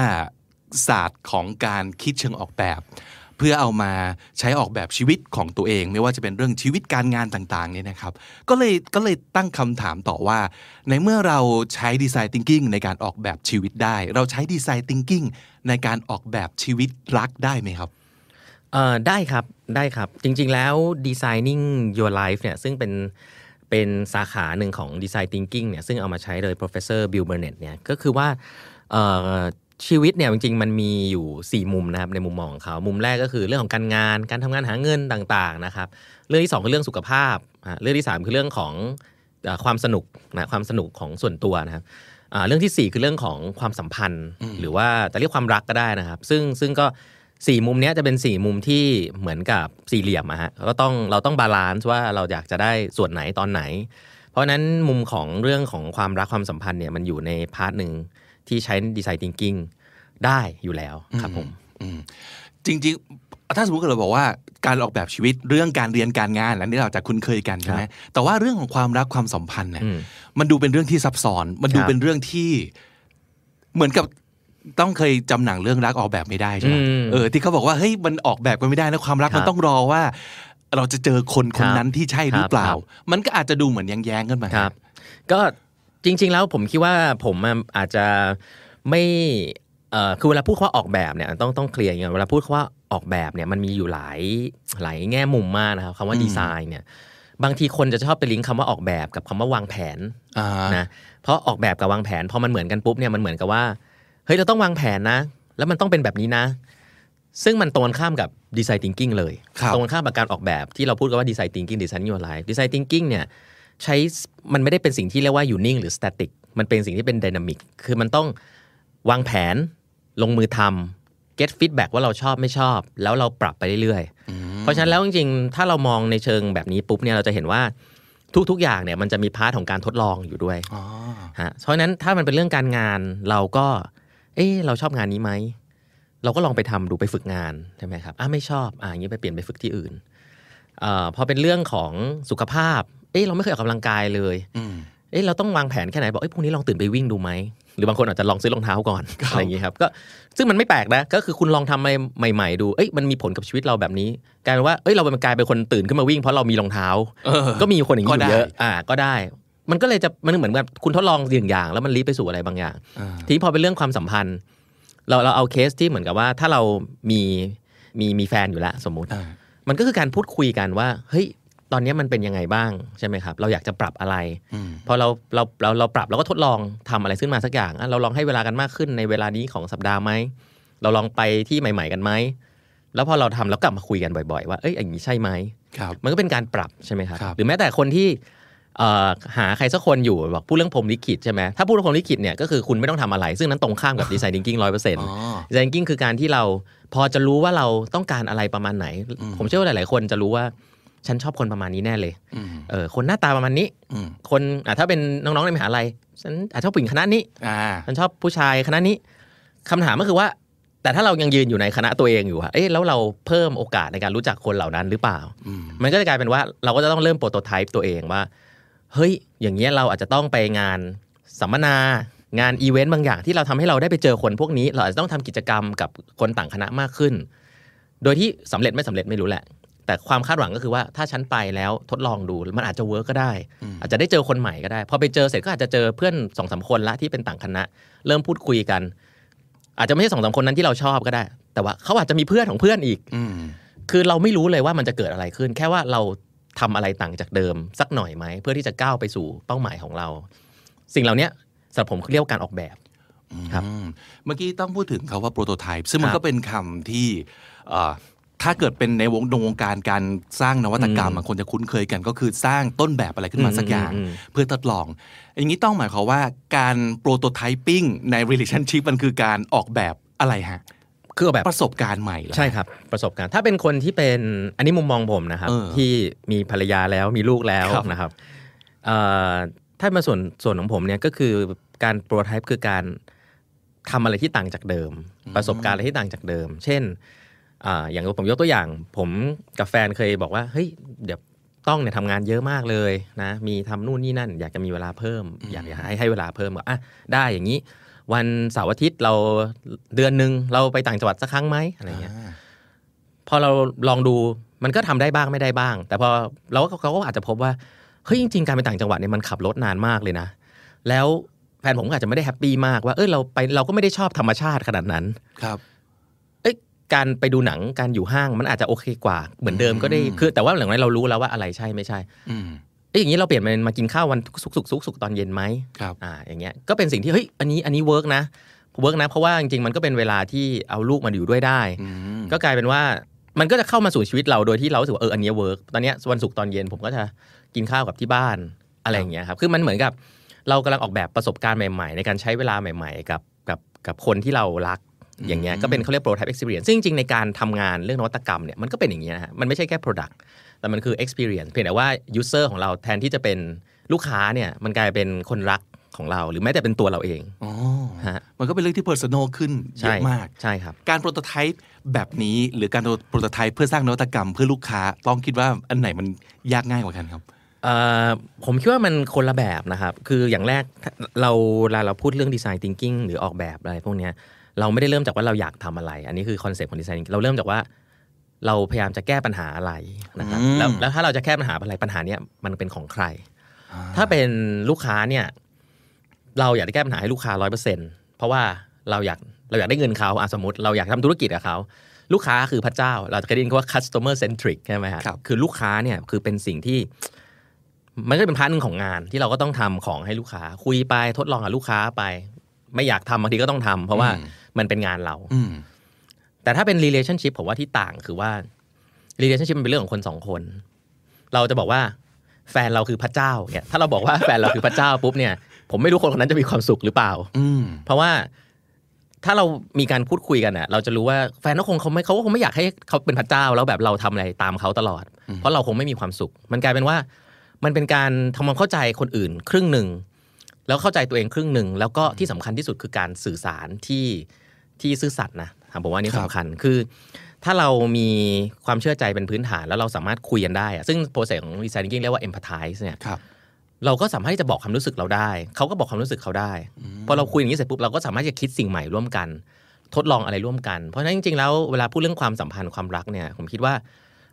ศาสตร์ของการคิดเชิงออกแบบ เพื่อเอามาใช้ออกแบบชีวิตของตัวเอง ไม่ว่าจะเป็นเรื่องชีวิตการงานต่างๆเนี่ยนะครับ ก็เลยก็เลยตั้งคำถามต่อว่า ในเมื่อเราใช้ดีไซน์ thinking ในการออกแบบชีวิตได้ เราใช้ดีไซน์ thinking ในการออกแบบชีวิตรักได้ไหมครับเอ่อได้ครับได้ครับจริง ๆ แล้ว designing your life เนี่ยซึ่งเป็น เป็นสาขาหนึ่งของ design thinking เนี่ยซึ่งเอามาใช้โดย professor Bill Burnett เนี่ยก็คือว่าเอ่อชีวิตเนี่ยจริงๆมันมีอยู่ 4 มุมนะครับในมุมมองของเขามุมแรกก็คือเรื่องของการงานการทำงานหาเงินต่างๆนะครับเรื่องที่ 2 คือเรื่องสุขภาพอะเรื่องที่ 3 คือเรื่องของเอ่อความสนุกนะความสนุกของส่วนตัวนะครับอ่าเรื่องทีสี่ 4 คือเรื่องของความสัมพันธ์ หรือว่าจะเรียกความรักก็ได้นะครับ ซึ่งซึ่งก็ สี่มุมเนี้ยจะเป็นสี่มุมที่เหมือนกับสี่เหลี่ยมอะฮะก็ต้องเราต้อง balance ว่าเราอยากจะได้ส่วนไหนตอนไหน เพราะฉะนั้นมุมของเรื่องของความรักความสัมพันธ์เนี่ยมันอยู่ในพาร์ทหนึ่งที่ใช้ดีไซน์ thinking ได้อยู่แล้วครับผมจริงๆ ถ้าสมมติเราบอกว่าการออกแบบชีวิตเรื่องการเรียนการงานอันนี้เราจะคุ้นเคยกันใช่ไหมแต่ว่าเรื่องของความรักความสัมพันธ์เนี่ยอืมมันดูเป็นเรื่องที่ซับซ้อน มันดูครับเป็นเรื่องที่เหมือนกับ ต้องเคยจำหนังเรื่องรักออกแบบไม่ได้ใช่ไหมอืมเออที่เขาบอกว่าเฮ้ยมันออกแบบกันไม่ได้นะความรักครับมันต้องรอว่า เราจะเจอคนคนนั้นที่ใช่หรือเปล่าครับมันก็อาจจะดูเหมือนแย้งๆกันมาครับ ก็จริง ๆ แล้วผมคิดว่าผมอะอาจจะไม่เอ่อคือเวลาพูดคำว่าออกแบบเนี่ยต้องต้องเคลียร์อย่างเงี้ยเวลาพูดคำว่าออกแบบเนี่ยมันมีอยู่หลายหลายแง่มุมมากนะครับคำว่าดีไซน์เนี่ยบางทีคนจะชอบไปลิงก์คำว่าออกแบบกับคำว่าวางแผนอ่านะเพราะออกแบบกับวางแผนพอมันเหมือนกันปุ๊บเนี่ยมันเหมือนกับว่าเฮ้ยเราต้องวางแผนนะ แล้วมันต้องเป็นแบบนี้นะ ซึ่งมันตรงกันข้ามกับดีไซน์ thinking เลยครับตรงกันข้ามกับการออกแบบที่เราพูดกันว่าดีไซน์ thinking ดีไซน์ your life ดีไซน์ thinking เนี่ยใช้มันไม่ได้เป็นสิ่งที่เรียกว่าอยู่นิ่งหรือ static มันเป็นสิ่งที่เป็น dynamic คือมันต้องวางแผนลงมือทำ get feedback ว่าเราชอบไม่ชอบ แล้วเราปรับไปเรื่อยๆ เพราะฉะนั้นแล้วจริงๆ ถ้าเรามองในเชิงแบบนี้ปุ๊บเนี่ยเราจะเห็นว่าทุกๆ อย่างเนี่ยมันจะมี part ของการทดลองอยู่ด้วยอ๋อฮะเพราะฉะนั้นถ้ามันเป็นเรื่องการงานเราก็ เอ๊ะเราชอบงานนี้ไหม เราก็ลองไปทำดูไปฝึกงานใช่ไหมครับอะไม่ชอบอะอย่างนี้ไปเปลี่ยนไปฝึกที่อื่นเอ่อพอเป็นเรื่องของสุขภาพ เอ๊ะเราไม่เคยออกกำลังกายเลยอืมเอ๊ะเราต้องวางแผนแค่ไหนบอกเอ้ยพรุ่งนี้ลองตื่นไปวิ่งดูไหมหรือบางคนอาจจะลองซื้อรองเท้าก่อนอะไรอย่างนี้ครับก็ซึ่งมันไม่แปลกนะก็คือคุณลองทำใหม่ ๆ ดูเอ้ยมันมีผลกับชีวิตเราแบบนี้กลายเป็นว่าเอ้ยเราเป็นกลายเป็นคนตื่นขึ้นมาวิ่งเพราะเรามีรองเท้าเออก็มีคนอย่างนี้อก็ได้ยู่เยอะอ่าก็ได้ มันก็เลยจะมันเหมือนแบบคุณทดลองอย่างอย่าง แล้วมันลีดไปสู่อะไรบางอย่างอ่าทีนี้พอเป็นเรื่องความสัมพันธ์ เราเราเอาเคสที่เหมือนกับว่าถ้าเรามีมีมีแฟนอยู่แล้วสมมุติอ่ามันก็คือการพูดคุยกันว่า เฮ้ยตอนนี้มันเป็นยังไงบ้างใช่ไหมครับ เราอยากจะปรับอะไรอืมพอเราเราเราเราปรับเราก็ทดลองทำอะไรขึ้นมาสักอย่างอะเราลองให้เวลากันมากขึ้นในเวลานี้ของสัปดาห์ไหมเราลองไปที่ใหม่ ๆ กันไหมแล้วพอเราทำแล้วกลับมาคุยกันบ่อย ๆ ว่าเอ้ยอย่างนี้ใช่ไหมครับมันก็เป็นการปรับใช่ไหมครับครับหรือแม้แต่คนที่เอ่อ หาใครสักคนอยู่บอกพูดเรื่องพรหมลิขิตใช่ไหมถ้าพูดเรื่องพรหมลิขิตเนี่ยก็คือคุณไม่ต้องทำอะไร ซึ่งนั้นตรงข้ามกับดีไซน์ thinking ร้อยเปอร์เซ็นต์อ๋อดีไซน์ thinking คือการที่เราพอจะรู้ว่าเราต้องการอะไรประมาณไหน ผมเชื่อว่าหลาย ๆ คนจะรู้ว่าฉันชอบคนประมาณนี้แน่เลยอืมเออคนหน้าตาประมาณนี้อืมคนอะถ้าเป็นน้อง ๆ ในมหาลัยฉันอาจจะชอบผู้หญิงคณะนี้อ่าฉันชอบผู้ชายคณะนี้คำถามก็คือว่า แต่ถ้าเรายังยืนอยู่ในคณะตัวเองอยู่อะเอ๊ะแล้วเราเพิ่มโอกาสในการรู้จักคนเหล่านั้นหรือเปล่าอืมมันก็จะกลายเป็นว่าเราก็จะต้องเริ่ม prototype ตัวเองว่า เฮ้ย อย่างเงี้ยเราอาจจะต้องไปงานสัมมนางานอีเวนต์บางอย่างที่เราทำให้เราได้ไปเจอคนพวกนี้ เราอาจจะต้องทำกิจกรรมกับคนต่างคณะมากขึ้น โดยที่สำเร็จไม่สำเร็จไม่รู้แหละ แต่ความคาดหวังก็คือว่าถ้าฉันไปแล้วทดลองดูมันอาจจะ work ก็ได้ อาจจะได้เจอคนใหม่ก็ได้ พอไปเจอเสร็จก็อาจจะเจอเพื่อนสองสามคนละที่เป็นต่างคณะ เริ่มพูดคุยกัน อาจจะไม่ใช่สองสามคนนั้นที่เราชอบก็ได้ แต่ว่าเขาอาจจะมีเพื่อนของเพื่อนอีกอืมคือเราไม่รู้เลยว่ามันจะเกิดอะไรขึ้น แค่ว่าเรา ทำอะไรต่างจากเดิมสักหน่อยไหม เพื่อที่จะก้าวไปสู่เป้าหมายของเรา สิ่งเหล่านี้สำหรับผมเรียกว่าการออกแบบครับอืมเมื่อกี้ต้องพูดถึงคาว่าโปรโตไทป์ซึ่งมันครับก็เป็นคำที่เอ่อถ้าเกิดเป็นในวงวงการการสร้างนวัตกรรมอืมอะคนจะคุ้นเคยกันก็คือสร้างต้นแบบอะไรขึ้นมาอืมสักอย่างอืมเพื่อทดลอง อย่างนี้ต้องหมายความว่าการโปรโตไทปิ้งใน relationship มันคือการออกแบบอะไรฮะ คือออกแบบประสบการณ์ใหม่เหรอใช่ครับ ประสบการณ์ ถ้าเป็นคนที่เป็นอันนี้มุมมองผมนะครับเออที่มีภรรยาแล้วมีลูกแล้วครับนะครับเอ่อถ้ามาส่วนส่วนของผมเนี่ยก็คือการโปรไทป์คือการทำอะไรที่ต่างจากเดิม ประสบการณ์อะไรที่ต่างจากเดิม เช่นอ่าอย่างผมยกตัวอย่าง ผมกับแฟนเคยบอกว่าเฮ้ยเดี๋ยวต้องเนี่ยทำงานเยอะมากเลยนะมีทำนู่นนี่นั่น อยากจะมีเวลาเพิ่มอยากอยากให้ให้เวลาเพิ่มก็อะได้อย่างนี้ วันเสาร์อาทิตย์เราเดือนหนึ่งเราไปต่างจังหวัดสักครั้งไหมอะไรเงี้ยอ่าพอเราลองดูมันก็ทำได้บ้างไม่ได้บ้าง แต่พอเราก็เขาก็อาจจะพบว่าเฮ้ยจริงๆการไปต่างจังหวัดเนี่ยมันขับรถนานมากเลยนะ แล้วแฟนผมก็อาจจะไม่ได้แฮปปี้มากว่าเออเราไปเราก็ไม่ได้ชอบธรรมชาติขนาดนั้นครับเอ้ยการไปดูหนังการอยู่ห้างมันอาจจะโอเคกว่าเหมือนเดิมก็ได้คือแต่ว่าหลังจากนั้นเรารู้แล้วว่าอะไรใช่ไม่ใช่อืม เอ้ยอย่างนี้เราเปลี่ยนเป็นมากินข้าววันศุกร์ศุกร์ศุกร์ศุกร์ตอนเย็นไหมครับอ่าอย่างเงี้ยก็เป็นสิ่งที่เฮ้ยอันนี้อันนี้ work นะ work นะ เพราะว่าจริงๆมันก็เป็นเวลาที่เอาลูกมาอยู่ด้วยได้อืมก็กลายเป็นว่ามันก็จะเข้ามาสู่ชีวิตเราโดยที่เรารู้สึกว่าเอออันเนี้ย work ตอนเนี้ยวันศุกร์ตอนเย็นผมก็จะกินข้าวกับที่บ้านอะไรอย่างเงี้ยครับคือมันเหมือนกับเรากำลังออกแบบประสบการณ์ใหม่ ๆ ในการใช้เวลาใหม่ ๆ กับกับกับคนที่เรารักอย่างเงี้ยก็เป็นเขาเรียก prototype experience ซึ่งจริงๆในการทำงานเรื่องนวัตกรรมเนี่ยมันก็เป็นอย่างเงี้ยนะฮะมันไม่ใช่แค่ product แต่มันคือ experience เพียงแต่ว่า user ของเราแทนที่จะเป็นลูกค้าเนี่ยมันกลายเป็นคนรักของเรา หรือแม้แต่เป็นตัวเราเองอ๋อฮะมันก็เป็นเรื่องที่ personal ขึ้นเยใช่อะมากใช่ครับ การโปรโตไทป์แบบนี้หรือการโปรโตไทป์เพื่อสร้างนวัตกรรมเพื่อลูกค้าต้องคิดว่าอันไหนมันยากง่ายกว่ากันครับเอ่อผมคิดว่ามันคนละแบบนะครับ คืออย่างแรกเราเวลาเราพูดเรื่องดีไซน์ thinking หรือออกแบบอะไรพวกเนี้ยเราไม่ได้เริ่มจากว่าเราอยากทำอะไร อันนี้คือ concept ของ design thinking เราเริ่มจากว่า เราพยายามจะแก้ปัญหาอะไรนะครับอืมแล้วแล้วถ้าเราจะแก้ปัญหาอะไรปัญหาเนี้ยมันเป็นของใคร ถ้าเป็นลูกค้าเนี่ยเราอยากจะแก้ปัญหาให้ลูกค้าร้อยเปอร์เซ็นต์เพราะว่าเราอยากเราอยากได้เงินเขาอะสมมติเราอยากทำธุรกิจกับเขาลูกค้าคือพระเจ้า เราจะเคยได้ยินคำว่า customer centric ใช่ไหมฮะครับคือลูกค้าเนี่ยคือเป็นสิ่งที่ มันก็เป็น part หนึ่งของงานที่เราก็ต้องทำของให้ลูกค้า คุยไปทดลองกับลูกค้าไป ไม่อยากทำบางทีก็ต้องทำเพราะว่ามันเป็นงานเราอืม แต่ถ้าเป็น relationship ผมว่าที่ต่างคือว่า relationship มันเป็นเรื่องของคนสองคน เราจะบอกว่าแฟนเราคือพระเจ้าเนี่ยถ้าเราบอกว่าแฟนเราคือพระเจ้าปุ๊บเนี่ย ผมไม่รู้คนคนนั้นจะมีความสุขหรือเปล่า อืมเพราะว่าถ้าเรามีการพูดคุยกันอะ เราจะรู้ว่าแฟนเขาคงเขาไม่เขาก็คงไม่อยากให้เขาเป็นพระเจ้าแล้วแบบเราทำอะไรตามเขาตลอด เพราะเราคงไม่มีความสุข มันกลายเป็นว่า มันเป็นการทำความเข้าใจคนอื่นครึ่งหนึ่งแล้วเข้าใจตัวเองครึ่งหนึ่งแล้วก็ที่สำคัญที่สุดคือการสื่อสารที่ที่ซื่อสัตย์นะ ผมว่าอันนี่ครับสำคัญคือ ถ้าเรามีความเชื่อใจเป็นพื้นฐานแล้วเราสามารถคุยกันได้อะซึ่งโปรเซสของดีไซน์ thinking เรียกว่า empathize เนี่ยครับเราก็สามารถที่จะบอกความรู้สึกเราได้ เขาก็บอกความรู้สึกเขาได้ พอเราคุยอย่างนี้เสร็จปุ๊บ เราก็สามารถจะคิดสิ่งใหม่ร่วมกัน ทดลองอะไรร่วมกัน เพราะฉะนั้นจริงๆ แล้วเวลาพูดเรื่องความสัมพันธ์ความรักเนี่ย ผมคิดว่า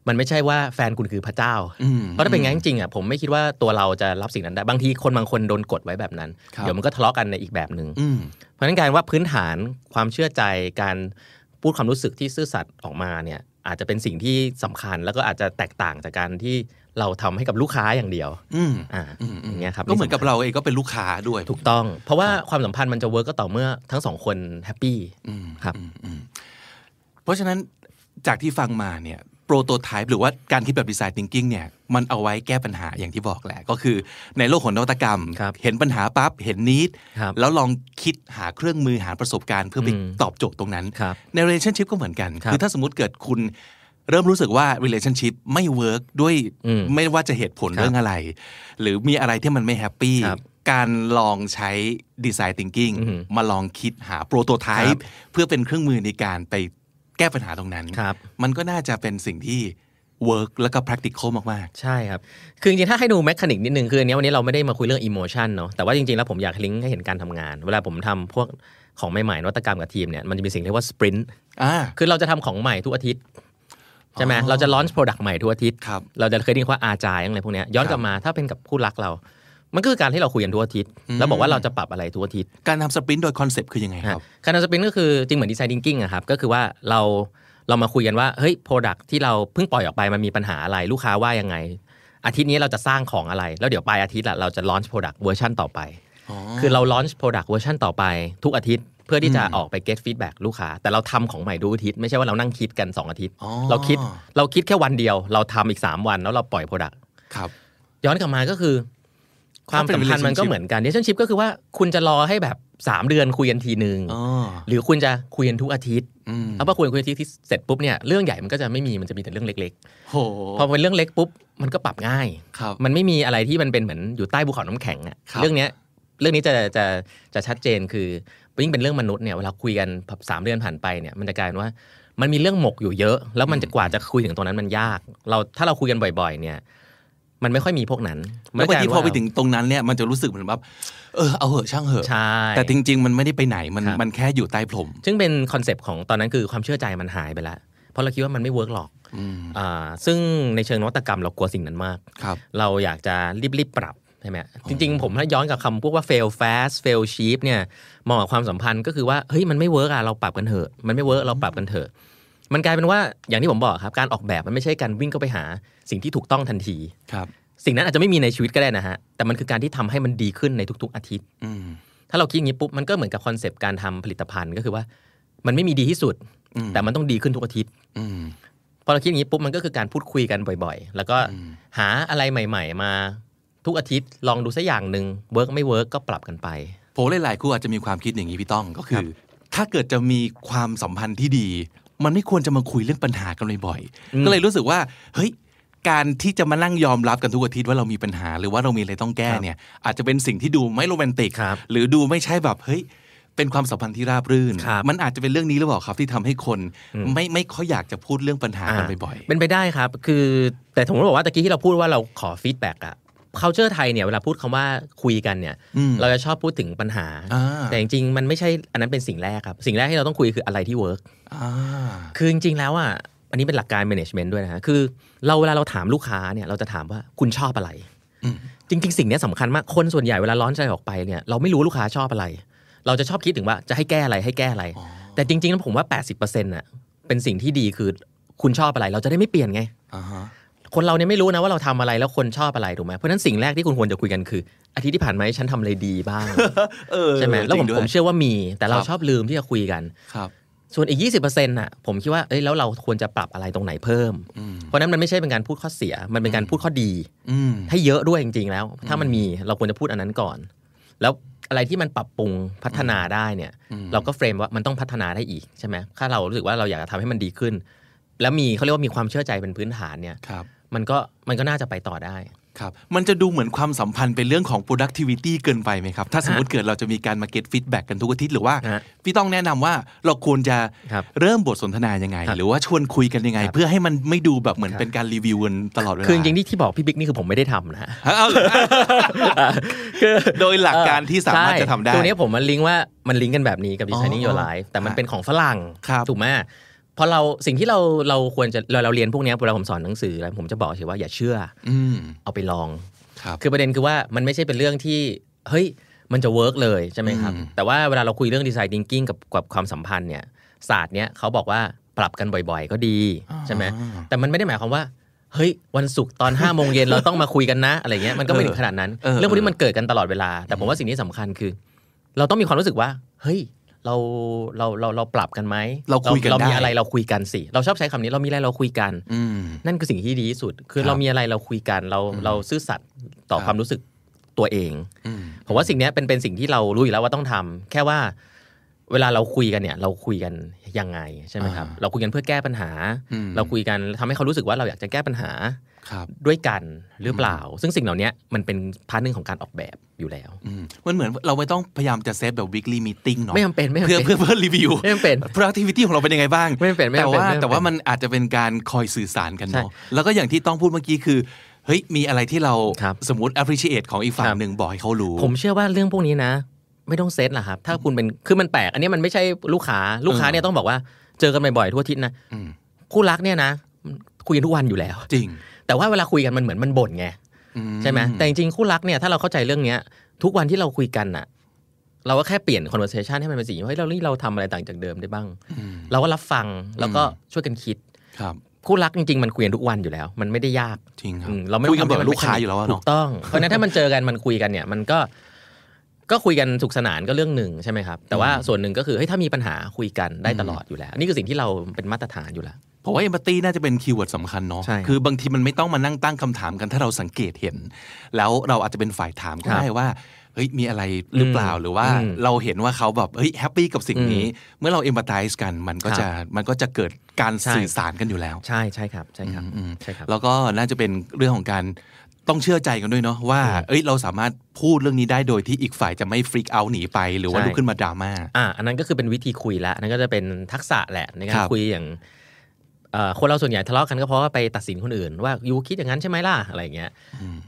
มันไม่ใช่ว่าแฟนคุณคือพระเจ้าอืมเพราะถ้าเป็นงั้นจริงๆอะผมไม่คิดว่าตัวเราจะรับสิ่งนั้นได้ บางทีคนบางคนโดนกดไว้แบบนั้นครับเดี๋ยวมันก็ทะเลาะกันในอีกแบบหนึ่งอืม เพราะฉะนั้นการว่าพื้นฐานความเชื่อใจการพูดความรู้สึกที่ซื่อสัตย์ออกมาเนี่ยอาจจะเป็นสิ่งที่สำคัญแล้วก็อาจจะแตกต่างจากการที่เราทำให้กับลูกค้าอย่างเดียว อืมอ่าอืมอย่างเงี้ยครับก็เหมือนกับเราเองก็เป็นลูกค้าด้วย ถูกต้อง เพราะว่าความสัมพันธ์มันจะ work ก็ต่อเมื่อทั้งสองคน happyอืมครับอืมอืมเพราะฉะนั้นจากที่ฟังมาเนี่ย โปรโตไทป์หรือว่าการคิดแบบดีไซน์ thinking เนี่ยมันเอาไว้แก้ปัญหาอย่างที่บอกแหละ ก็คือในโลกของนวัตกรรมครับเห็นปัญหาปั๊บเห็นนิดครับแล้วลองคิดหาเครื่องมือหาประสบการณ์เพื่อไปอืมตอบโจทย์ตรงนั้นครับใน relationship ก็เหมือนกันครับคือถ้าสมมติเกิดคุณเริ่มรู้สึกว่า relationship ไม่ work ด้วยอืมไม่ว่าจะเหตุผลครับเรื่องอะไร หรือมีอะไรที่มันไม่แฮปปี้ครับการลองใช้ design thinking อือหือมาลองคิดหา prototype เพื่อเป็นเครื่องมือในการไป แก้ปัญหาตรงนั้นครับมันก็น่าจะเป็นสิ่งที่ work แล้วก็ practical มากใช่ครับ คือจริงๆ ถ้าให้ดู mechanic นิดนึง คืออันเนี้ยวันนี้เราไม่ได้มาคุยเรื่อง emotion เนาะแต่ว่าจริงๆ แล้วผมอยากลิงก์ให้เห็นการทำงาน เวลาผมทำพวกของใหม่ๆนวัตกรรมกับทีมเนี่ยมันจะมีสิ่งเรียกว่า sprint ๆอ่าคือเราจะทำของใหม่ทุกอาทิตย์ใช่ไหมอ๋อเราจะ launch product ใหม่ทุกอาทิตย์ครับเราจะเคยได้ยินว่า agile อะไรพวกเนี้ยย้อนกลับมาถ้าเป็นกับคู่รักเรา มันก็คือการที่เราคุยกันทุกอาทิตย์แล้วบอกว่าเราจะปรับอะไรทุกอาทิตย์การทำ sprint โดย concept คือยังไงครับการทำสปรินต์ก็คือจริงเหมือนดีไซน์ thinking อะครับก็คือว่าเราเรามาคุยกันว่าเฮ้ย product ที่เราเพิ่งปล่อยออกไปมันมีปัญหาอะไรลูกค้าว่ายังไง อาทิตย์นี้เราจะสร้างของอะไร แล้วเดี๋ยวปลายอาทิตย์ละเราจะ launch product เวอร์ชันต่อไปคือเรา launch product เวอร์ชันต่อไปทุกอาทิตย์เพื่อที่จะออกไป get feedback ลูกค้า แต่เราทำของใหม่ทุกอาทิตย์ไม่ใช่ว่าเรานั่งคิดกัน 2 อาทิตย์อ๋อเราคิดเราคิดแค่วันเดียว เราทำอีก 3 วันแล้วเราปล่อย product ครับย้อนกลับมาก็คือ ความสัมพันธ์มันก็เหมือนกัน relationship ก็คือว่าคุณจะรอให้แบบ 3 เดือนคุยกันทีนึงอ๋อหรือคุณจะคุยกันทุกอาทิตย์อืมแล้วพอคุยกันทุกอาทิตย์ที่เสร็จปุ๊บเนี่ยเรื่องใหญ่มันก็จะไม่มีมันจะมีแต่เรื่องเล็กโหๆพอเป็นเรื่องเล็กปุ๊บมันก็ปรับง่ายครับมันไม่มีอะไรที่มันเป็นเหมือนอยู่ใต้ภูเขาน้ำแข็งอะครับเรื่องเนี้ยเรื่องนี้จะจะจะชัดเจนคือยิ่งเป็นเรื่องมนุษย์เนี่ยเวลาคุยกันสามเดือนผ่านไปเนี่ยมันจะกลายเป็นว่ามันมีเรื่องหมกอยู่เยอะ แล้วมันจะกว่าจะคุยถึงตรงนั้นมันยาก เราถ้าเราคุยกันบ่อย ๆ เนี่ย มันไม่ค่อยมีพวกนั้นแล้วบางทีกลายเป็นว่าพอไปถึงตรงนั้นเนี่ยมันจะรู้สึกเหมือนแบบเออเอาเหอะช่างเหอะใช่แต่จริง ๆ มันไม่ได้ไปไหนมันครับมันแค่อยู่ใต้พรมซึ่งเป็น concept ของตอนนั้นคือความเชื่อใจมันหายไปแล้วเพราะเราคิดว่ามันไม่ work หรอกอืมอ่าซึ่งในเชิงนวัตกรรมเรากลัวสิ่งนั้นมากครับเราอยากจะรีบๆปรับใช่ไหมจริง ๆ ผมถ้าย้อนกับคำพวกว่า fail fast fail cheap เนี่ยมองกับความสัมพันธ์ก็คือว่าเฮ้ยมันไม่ work อะเราปรับกันเถอะมันไม่ work เราปรับกันเถอะ มันกลายเป็นว่าอย่างที่ผมบอกครับการออกแบบมันไม่ใช่การวิ่งเข้าไปหาสิ่งที่ถูกต้องทันทีครับ สิ่งนั้นอาจจะไม่มีในชีวิตก็ได้นะฮะแต่มันคือการที่ทำให้มันดีขึ้นในทุก ๆ อาทิตย์อืมถ้าเราคิดอย่างนี้ปุ๊บมันก็เหมือนกับ concept การทำผลิตภัณฑ์ก็คือว่า มันไม่มีดีที่สุดอืมแต่มันต้องดีขึ้นทุกอาทิตย์อืมพอเราคิดอย่างนี้ปุ๊บมันก็คือการพูดคุยกันบ่อยๆ แล้วก็หาอะไรใหม่ ๆ มาทุกอาทิตย์ลองดูสักอย่างหนึ่ง work ไม่ work ก็ปรับกันไปผมหลายๆคู่อาจจะมีความคิดอย่างนี้พี่ต้องก็คือครับถ้าเกิดจะมีความสัมพันธ์ที่ดี มันไม่ควรจะมาคุยเรื่องปัญหากันบ่อยๆก็เลยรู้สึกว่าเฮ้ยการที่จะมานั่งยอมรับกันทุกอาทิตย์ว่าเรามีปัญหา หรือว่าเรามีอะไรต้องแก้เนี่ย อาจจะเป็นสิ่งที่ดูไม่โรแมนติกครับหรือดูไม่ใช่แบบเฮ้ยเป็นความสัมพันธ์ที่ราบรื่นครับมันอาจจะเป็นเรื่องนี้หรือเปล่าครับที่ทำให้คนไม่ไม่ค่อยอยากจะพูดเรื่องปัญหากันบ่อยเป็นไปได้ครับ คือแต่ผมบอกว่าตะกี้ที่เราพูดว่าเราขอ feedback อะ culture ไทยเนี่ยเวลาพูดคำว่าคุยกันเนี่ยอืมเราจะชอบพูดถึงปัญหาอ่าแต่จริงๆ มันไม่ใช่อันนั้นเป็นสิ่งแรกครับ สิ่งแรกที่เราต้องคุยคืออะไรที่เวิร์กๆอ่าคือจริงๆแล้วอะอันนี้เป็นหลักการ management ด้วยนะฮะคือเราเวลาเราถามลูกค้าเนี่ยเราจะถามว่าคุณชอบอะไรอืมจริง ๆ สิ่งเนี้ยสำคัญมากคนส่วนใหญ่เวลาร้อนใจออกไปเนี่ยเราไม่รู้ลูกค้าชอบอะไร เราจะชอบคิดถึงว่าจะให้แก้อะไรให้แก้อะไร แต่จริงๆแล้วผมว่า 80%น่ะเป็นสิ่งที่ดีคือคุณชอบอะไร เราจะได้ไม่เปลี่ยนไงอ่าฮะ คนเราเนี่ยไม่รู้นะว่าเราทำอะไรแล้วคนชอบอะไรถูกไหมเพราะฉะนั้นสิ่งแรกที่คุณควรจะคุยกันคือ อาทิตย์ที่ผ่านมาฉันทำอะไรดีบ้างเออใช่ไหมแล้วผมจริงด้ยผมเชื่อว่ามี แต่เราครับชอบลืมที่จะคุยกันครับส่วนอีก 20%น่ะผมคิดว่าเอ้ยแล้วเราควรจะปรับอะไรตรงไหนเพิ่มอืมเพราะฉะนั้นมันไม่ใช่เป็นการพูดข้อเสีย มันเป็นการพูดข้อดีอืมให้เยอะด้วยจริง ๆ แล้ว ถ้ามันมีเราควรจะพูดอันนั้นก่อน แล้วอะไรที่มันปรับปรุงพัฒนาได้เนี่ย เราก็เฟรมว่ามันต้องพัฒนาได้อีกใช่ไหมถ้าเรารู้สึกว่าเราอยากจะทำให้มันดีขึ้น แล้วมีเขาเรียกว่ามีความเชื่อใจเป็นพื้นฐานเนี่ยครับ มันก็มันก็น่าจะไปต่อได้ครับมันจะดูเหมือนความสัมพันธ์เป็นเรื่องของ productivity เกินไปไหมครับ ถ้าสมมติเกิดเราจะมีการมา get feedback กันทุกอาทิตย์หรือว่าฮะพี่ต้องแนะนำว่าเราควรจะครับเริ่มบทสนทนายังไงครับหรือว่าชวนคุยกันยังไงครับเพื่อให้มันไม่ดูแบบเหมือนครับเป็นการรีวิวกันตลอดเวลาคือจริงๆที่ที่บอกพี่บิ๊กนี่คือผมไม่ได้ทำนะฮะฮะเอาเหรอคือโดยหลักการที่สามารถใช่จะทำได้ตัวนี้ผมมันลิงก์ว่ามันลิงก์กันแบบนี้กับ Designing อ๋อ Your Life แต่มันเป็นของฝรั่งครับถูกไหม พอเราสิ่งที่เราเราควรจะเราเราเรียนพวกเนี้ยเวลาผมสอนหนังสืออะไรผมจะบอกเฉยว่าอย่าเชื่ออืมเอาไปลองครับคือประเด็นคือว่ามันไม่ใช่เป็นเรื่องที่เฮ้ยมันจะ work เลยใช่ไหมครับอืมแต่ว่าเวลาเราคุยเรื่องดีไซน์ thinking กับกับความสัมพันธ์เนี่ยศาสตร์เนี้ยเขาบอกว่าปรับกันบ่อยๆ ก็ดีใช่ไหมแต่มันไม่ได้หมายความว่าเฮ้ยวันศุกร์ตอน5้าโมงเย็นเราต้องมาคุยกันนะ อะไรเงี้ยมันก็ไม่ถึงขนาดนั้นเออเรื่องพวกนี้มันเกิดกันตลอดเวลา แต่ผมว่าสิ่งที่สำคัญคือ เราต้องมีความรู้สึกว่า เฮ้ย เราเราเราเราปรับกันไหมเราคุยกันเรามีได้อะไรเราคุยกันสิ เราชอบใช้คำนี้เรามีอะไรเราคุยกันอืมนั่นคือสิ่งที่ดีที่สุด คือครับเรามีอะไรเราคุยกัน เราเราซื่อสัตย์ต่อครับความรู้สึกตัวเองอืมผมว่าสิ่งเนี้ยเป็นเป็นสิ่งที่เรารู้อยู่แล้วว่าต้องทำแค่ว่าเวลาเราคุยกันเนี่ย เราคุยกันยังไงใช่ไหมครับอ่าเราคุยกันเพื่อแก้ปัญหาอืมเราคุยกันทำให้เขารู้สึกว่าเราอยากจะแก้ปัญหาครับ ด้วยกันหรือเปล่า ซึ่งสิ่งเหล่านี้มันเป็นพาร์ทหนึ่งของการออกแบบอยู่แล้วอืมมันเหมือนเราไม่ต้องพยายามจะเซตแบบ weekly meeting เนาะไม่จำเป็นไม่จำเพื่อเป็นเพื่อเพื่อรีวิวไม่จำเป็น productivity ของเราเป็นยังไงบ้างไม่จำเป็นไม่แต่จำเป็นว่าไม่จำเป็นแต่ว่ามันอาจจะเป็นการคอยสื่อสารกันเนาะใช่แล้วก็อย่างที่ต้องพูดเมื่อกี้คือเฮ้ยมีอะไรที่เราครับสมมติ appreciate ของอีกฝั่คงรับหนึ่งบอกให้เขารู้ ผมเชื่อว่าเรื่องพวกนี้นะ ไม่ต้องเซตหรอกครับ ถ้าคุณเป็นคือมันแปลกอันนี้มันไม่ใช่ลูกค้าลูกค้าเนี่ยต้องบอกว่าเจอกันบ่อยๆทั่วอาทิศนะอืมคู่รักเนี่ยนะคุยกันทุกวันอยู่แล้ว จริง แต่ว่าเวลาคุยกันมันเหมือนมันบ่นไงอืใช่ไหมแต่จริงๆคู่รักเนี่ยถ้าเราเข้าใจเรื่องเนี้ย ทุกวันที่เราคุยกันน่ะเราก็แค่เปลี่ยน conversation ให้มันเป็นสิ่งว่าเฮ้ยเรานี่เราทำอะไรต่างจากเดิมได้บ้างอืมเราก็รับฟังแล้วก็ช่วยกันคิดครับคู่รักจริงๆมันคุยกันทุกวันอยู่แล้ว มันไม่ได้ยากจริงครับอืมเราไม่คุยกันต้แบงทำให้บมัลูกค้าอยู่แล้วอะถูเนาะกต้องเพราะฉะนั้นถ้ามันเจอกันมันคุยกันเนี่ยมันก็ก็คุยกันสุขสนานก็เรื่องหนึ่งใช่ไหมครับ แต่ว่าส่วนหนึ่งก็คือเฮ้ยถ้ามีปัญหาคุยกันได้ตลอดอยู่แล้ว นี่คือสิ่งที่เราเป็นมาตรฐานอยู่แล้ว ผมว่า empathy น่าจะเป็น keyword สำคัญเนาะใช่ครับคือบางทีมันไม่ต้องมานั่งตั้งคำถามกันถ้าเราสังเกตเห็น แล้วเราอาจจะเป็นฝ่ายถามก็ครับได้ว่าเฮ้ยมีอะไรหรือเปล่าอืมหรือว่าอืมเราเห็นว่าเขาแบบเฮ้ย happy กับสิ่งนี้ เมื่อเรา empathize กันมันก็ครับจะมันก็จะเกิดการใช่สื่อสารกันอยู่แล้ว ใช่ใช่ครับใช่ครับอืมใช่ครับ แล้วก็น่าจะเป็นเรื่องของการต้องเชื่อใจกันด้วยเนาะว่า เอ้ยเราสามารถพูดเรื่องนี้ได้โดยที่อีกฝ่ายจะไม่ freakอาหนีไปหรือว่าใช่ลุกขึ้นมาดราม่าอ่าอันนั้นก็คือเป็นวิธีคุยละอันนั้นก็จะเป็นทักษะแหละในกาครรับคุยอย่างเอ่อ คนเราส่วนใหญ่ทะเลาะกันก็เพราะว่าไปตัดสินคนอื่น ว่ายูคิดอย่างนั้นใช่ไหมล่ะอะไรอย่างเงี้ย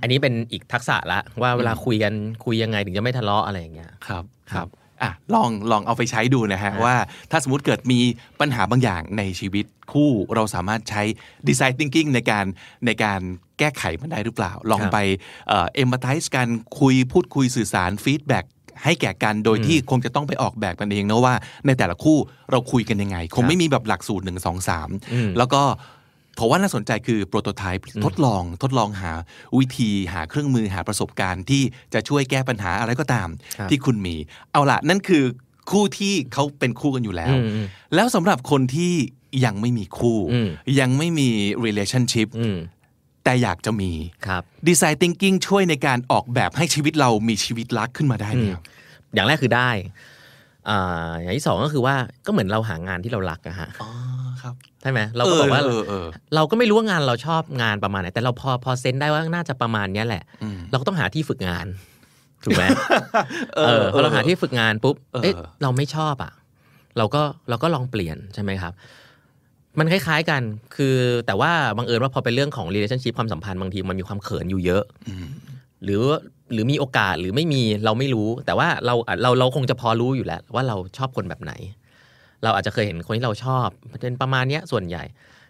อันนี้เป็นอีกทักษะละว่าเวลาคุยกันคุยยังไงถึงจะไม่ทะเลาะอะไรอย่างเงี้ยครับคครัรับบอะลองลองเอาไปใช้ดูนะฮะว่าถ้าสมมติเกิดมีปัญหาบางอย่างในชีวิตคู่เราสามารถใช้ design thinking ในการในการแก้ไขมันได้หรือเปล่า ลองครับไปเอ่อ empathize กันคุยพูดคุยสื่อสาร feedback ให้แก่กันโดยที่คงจะต้องไปออกแบบกันเองนะว่า ในแต่ละคู่เราคุยกันยังไง คงไม่มีแบบหลักสูตรหนึ่งสองสามอืมแล้วก็ผมว่าน่าสนใจคือโปรโตไทป์ทดลองทดลองหาวิธีหาเครื่องมือหาประสบการณ์ที่จะช่วยแก้ปัญหาอะไรก็ตามครับที่คุณมี เอาละนั่นคือคู่ที่เขาเป็นคู่กันอยู่แล้วอืมอืมแล้วสำหรับคนที่ยังไม่มีคู่อืมยังไม่มี relationship อืม แต่อยากจะมีครับ Design Thinking ช่วยในการออกแบบให้ชีวิตเรามีชีวิตรักขึ้นมาได้ไหมครับอย่างแรกคือได้อ่าอย่างที่สองก็คือว่าก็เหมือนเราหางานที่เรารักอะฮะอ๋อครับใช่ไหมเราก็บอกว่าเออเออเราก็ไม่รู้ว่างานเราชอบงานประมาณไหนแต่เราพอพอเซนได้ว่าน่าจะประมาณเนี้ยแหละอืมเราก็ต้องหาที่ฝึกงานถูกไหมเอเอออพอเราหาที่ฝึกงานปุ๊บเออเอ๊ะเราไม่ชอบอะ เราก็เราก็ลองเปลี่ยนใช่ไหมครับ มันคล้ายๆกัน คือแต่ว่าบังเอิญว่าพอเป็นเรื่องของ relationship ความสัมพันธ์บางทีมันมีความเขินอยู่เยอะมหรือหรือมีโอกาสหรือไม่มีเราไม่รู้ แต่ว่าเราเราเราคงจะพอรู้อยู่แล้ว ว่าเราชอบคนแบบไหน เราอาจจะเคยเห็นคนที่เราชอบเป็นประมาณเนี้ยส่วนใหญ่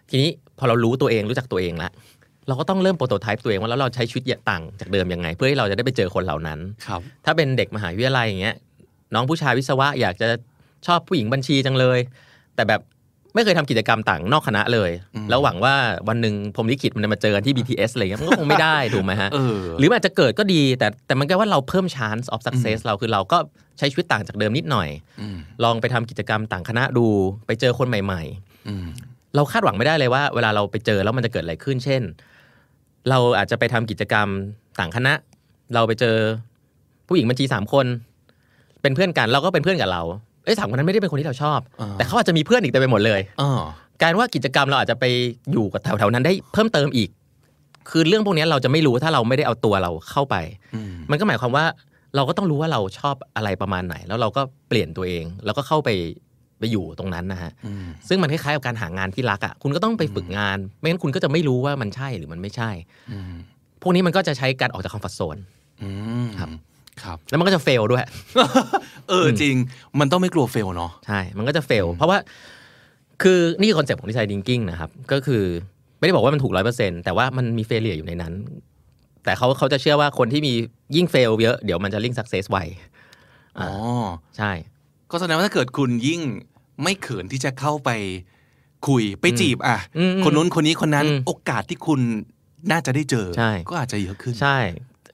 ทีนี้พอเรารู้ตัวเองรู้จักตัวเองแล้วเราก็ต้องเริ่มโปรโตไทป์ตัวเองว่าแล้วเราใช้ชีวิตต่างจากเดิมยังไง เพื่อให้เราจะได้ไปเจอคนเหล่านั้นครับถ้าเป็นเด็กมหาวิทยาลัยอย่างเงี้ยน้องผู้ชายวิศวะอยากจะชอบผู้หญิงบัญชีจังเลย แต่แบบ ไม่เคยทำกิจกรรมต่างนอกคณะเลย แล้วหวังว่าวันหนึ่งพรหมลิขิตมันจะมาเจอกันที่ BTS อะไรเงี้ยมันก็คงไม่ได้ถูกไหมฮะเออหรือมันอาจจะเกิดก็ดี แต่แต่มันก็ว่าเราเพิ่ม chance of success เราคือเราก็ใช้ชีวิตต่างจากเดิมนิดหน่อยอืมลองไปทำกิจกรรมต่างคณะดู ไปเจอคนใหม่อืมๆเราคาดหวังไม่ได้เลยว่า เวลาเราไปเจอแล้วมันจะเกิดอะไรขึ้น เช่น เราอาจจะไปทำกิจกรรมต่างคณะ เราไปเจอผู้หญิงบัญชีสามคน เป็นเพื่อนกันเราก็เป็นเพื่อนกับเรา เอ้ยสามคนนั้นไม่ได้เป็นคนที่เราชอบอ่าแต่เขาอาจจะมีเพื่อนอีกเต็มไปหมดเลยอ๋อการว่ากิจกรรมเราอาจจะไปอยู่กับแถวๆนั้นได้เพิ่มเติมอีก คือเรื่องพวกนี้เราจะไม่รู้ถ้าเราไม่ได้เอาตัวเราเข้าไปอืมมันก็หมายความว่าเราก็ต้องรู้ว่าเราชอบอะไรประมาณไหน แล้วเราก็เปลี่ยนตัวเอง แล้วก็เข้าไปไปอยู่ตรงนั้นนะฮะอืมซึ่งมันคล้ายๆกับการหางานที่รักอะ คุณก็ต้องไปฝึกงาน ไม่งั้นคุณก็จะไม่รู้ว่ามันใช่หรือมันไม่ใช่อืมพวกนี้มันก็จะใช้การออกจาก comfort zoneอืมครับ ครับแล้วมันก็จะ fail ด้วย เออจริง มันต้องไม่กลัว fail เนาะใช่ มันก็จะ fail เพราะว่า คือนี่คือ concept ของ design thinking นะครับ ก็คือไม่ได้บอกว่ามันถูกร้อยเปอร์เซ็นแต่ว่ามันมี failure อยู่ในนั้น แต่เขาเขาจะเชื่อว่าคนที่มียิ่ง fail เยอะ เดี๋ยวมันจะ lead success ไวอ๋อใช่ ก็แสดงว่าถ้าเกิดคุณยิ่งไม่เขินที่จะเข้าไปคุยไปจีบอะอืมอืมคนนู้นคนนี้คนนั้นอืมโอกาสที่คุณน่าจะได้เจอใช่ก็อาจจะเยอะขึ้น ใช่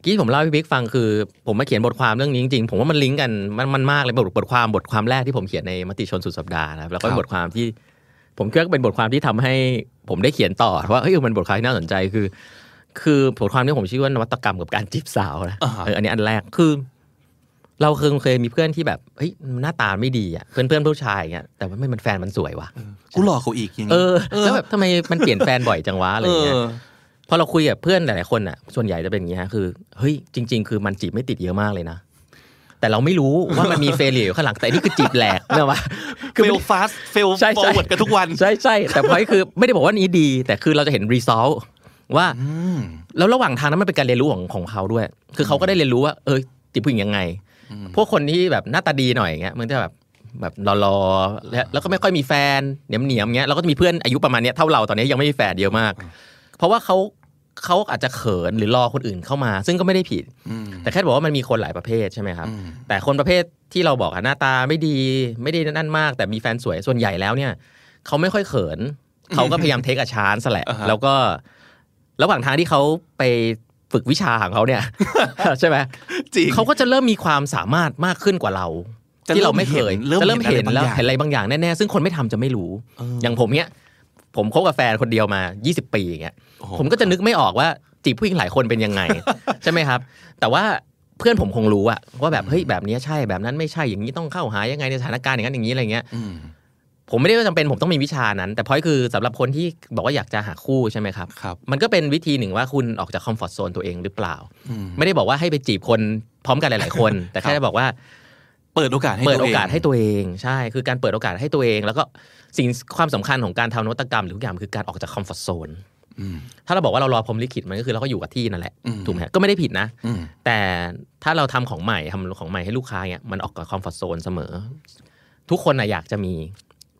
ที่ผมเล่าให้พี่บิ๊กฟังคือ ผมมาเขียนบทความเรื่องนี้จริงๆ ผมว่ามันลิงก์กันมันมันมากเลยบทบทความบทความแรกที่ผมเขียนในมติชนสุดสัปดาห์นะครับแล้วก็เป็ครันบบทความที่ ผมคิดว่าเป็นบทความที่ทำให้ผมได้เขียนต่อว่าเฮ้ยมันบทความที่น่าสนใจคือ คือบทความนี้ผมชื่อว่านวัตกรรมกับการจีบสาวนะอ่าฮะเอออันนี้อันแรกคือ เราเคยเคยมีเพื่อนที่แบบเฮ้ยหน้าตาไม่ดีอะเพื่อนเพื่อนผู้ชายอย่างเงี้ยแต่ว่าไม่มันแฟนมันสวยว่ะกูหลอกเขาอีกอย่างเอนี้อแล้วแบบทำไมมันเปลี่ยนแฟนบ่อยจังวะอะไรอย่างเงี้ยเออ พอเราคุยกับเพื่อนหลายๆคนอะ ส่วนใหญ่จะเป็นอย่างนี้ฮะคือเฮ้ยจริง ๆ คือมันจีบไม่ติดเยอะมากเลยนะแต่เราไม่รู้ว่ามันมีเฟลเลียอยู่ข้างหลังแต่นี่คือจีบแหลกเนอะวะเฟลฟาสเฟลใช่ฟอใช่ร์เวิร์ดกันทุกวันใช่ใช่แต่พอยคือไม่ได้บอกว่านี้ดี แต่คือเราจะเห็นรีซอลว่าอืมแล้วระหว่างทางนั้นมันเป็นการเรียนรู้ของของเขาด้วย คือเขาก็ได้เรียนรู้ว่า เออจีบผู้หญิงยังไง พวกคนที่แบบหน้าตาดีหน่อยอย่างเงี้ยมันจะแบบแบบรอๆแล้วแล้วก็ไม่ค่อยมีแฟนเหนียมเนียมๆเงี้ยแล้วก็จะมีเพื่อนอายุประมาณเนี้ยเท่าเราตอนนี้ยังไม่มีแฟนเยอะมาก เพราะว่าเขาเขาอาจจะเขินหรือรอคนอื่นเข้ามา ซึ่งก็ไม่ได้ผิดอืมแต่แค่บอกว่ามันมีคนหลายประเภทใช่ไหมครับอืมแต่คนประเภทที่เราบอกอะหน้าตาไม่ดีไม่ได้นั่นมาก แต่มีแฟนสวยส่วนใหญ่แล้วเนี่ยเขาไม่ค่อยเขินเขาก็พยายามเทคอาชานสแหละอ่าฮะแล้วก็ระหว่างทางที่เขาไปฝึกวิชาของเขาเนี่ย ใช่ไหมจริงเขาก็จะเริ่มมีความสามารถมากขึ้นกว่าเราจะที่เราไม่เคยเริ่มจะเริ่มเห็เห็นนอะไรแล้วบางอย่างเห็นอะไรบางอย่างแน่ๆซึ่งคนไม่ทำจะไม่รู้เอออย่างผมเนี่ย ผมคบกับแฟนคนเดียวมา 20 ปีอย่างเงี้ยโอ้โหผมก็จะนึกไม่ออกว่าจีบผู้หญิงหลายคนเป็นยังไง ใช่ไหมครับ แต่ว่าเพื่อนผมคงรู้อะว่าแบบเฮ้ยแบบนี้ใช่แบบนั้นไม่ใช่อย่างนี้ต้องเข้าหายังไงในสถานการณ์อย่างนั้นอย่างนี้อะไรเงี้ยอืมผมไม่ได้ว่าจำเป็นผมต้องมีวิชานั้น แต่พอยคือสำหรับคนที่บอกว่าอยากจะหาคู่ใช่ไหมครับครับมันก็เป็นวิธีหนึ่งว่าคุณออกจาก comfort zone ตัวเองหรือเปล่าอืมไม่ได้บอกว่าให้ไปจีบคนพร้อมกันหลาย ๆ คน แต่แค่บอกว่า ครับ เปิดโอกาสให้ตัวเอง เปิดตัวโอเองกาสให้ตัวเองใช่ คือการเปิดโอกาสให้ตัวเอง แล้วก็ สิ่งความสำคัญของการทำนวัตกรรมหรือทุกอย่างคือการออกจาก comfort zone อืมถ้าเราบอกว่าเรารอพรหมลิขิตมันก็คือเราก็อยู่กับที่นั่นแหละอืมถูกไหมฮะก็ไม่ได้ผิดนะอืมแต่ถ้าเราทำของใหม่ทำของใหม่ให้ลูกค้าเนี่ยมันออกจาก comfort zone เสมอ ทุกคนนะอยากจะมี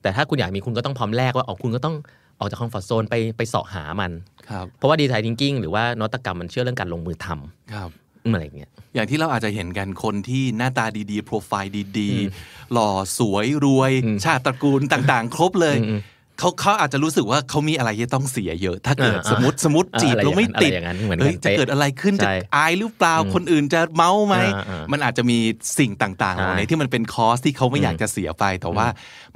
แต่ถ้าคุณอยากมีคุณก็ต้องพร้อมแลกว่าออกคุณก็ต้องออกจาก comfort zone ไปไปเสาะหามันครับเพราะว่า design thinking หรือว่านวัตกรรมมันเชื่อเรื่องการลงมือทำครับ อะไรอย่างเงี้ยอย่างที่เราอาจจะเห็นกันคนที่หน้าตาดีๆ โปรไฟล์ดีๆ หล่อสวยรวย ชาติตระกูลต่างๆ ครบเลย เขาเขาอาจจะรู้สึกว่าเขามีอะไรที่ต้องเสียเยอะ ถ้าเกิดอ่าสมมติสมมติอ่าจีบอะไรแล้วไม่ติดอย่างนั้นเหมือนกันเฮ้ยจะเป๊ะเกิดอะไรขึ้นจะใช่อายหรือเปล่าคนอื่นจะเมาท์ไหมอ่าอ่ามัมันอาจจะมีสิ่งต่างๆเหล่านี้ใช่ที่มันเป็น cost ที่เขาไม่อยากจะเสียไป แต่ว่า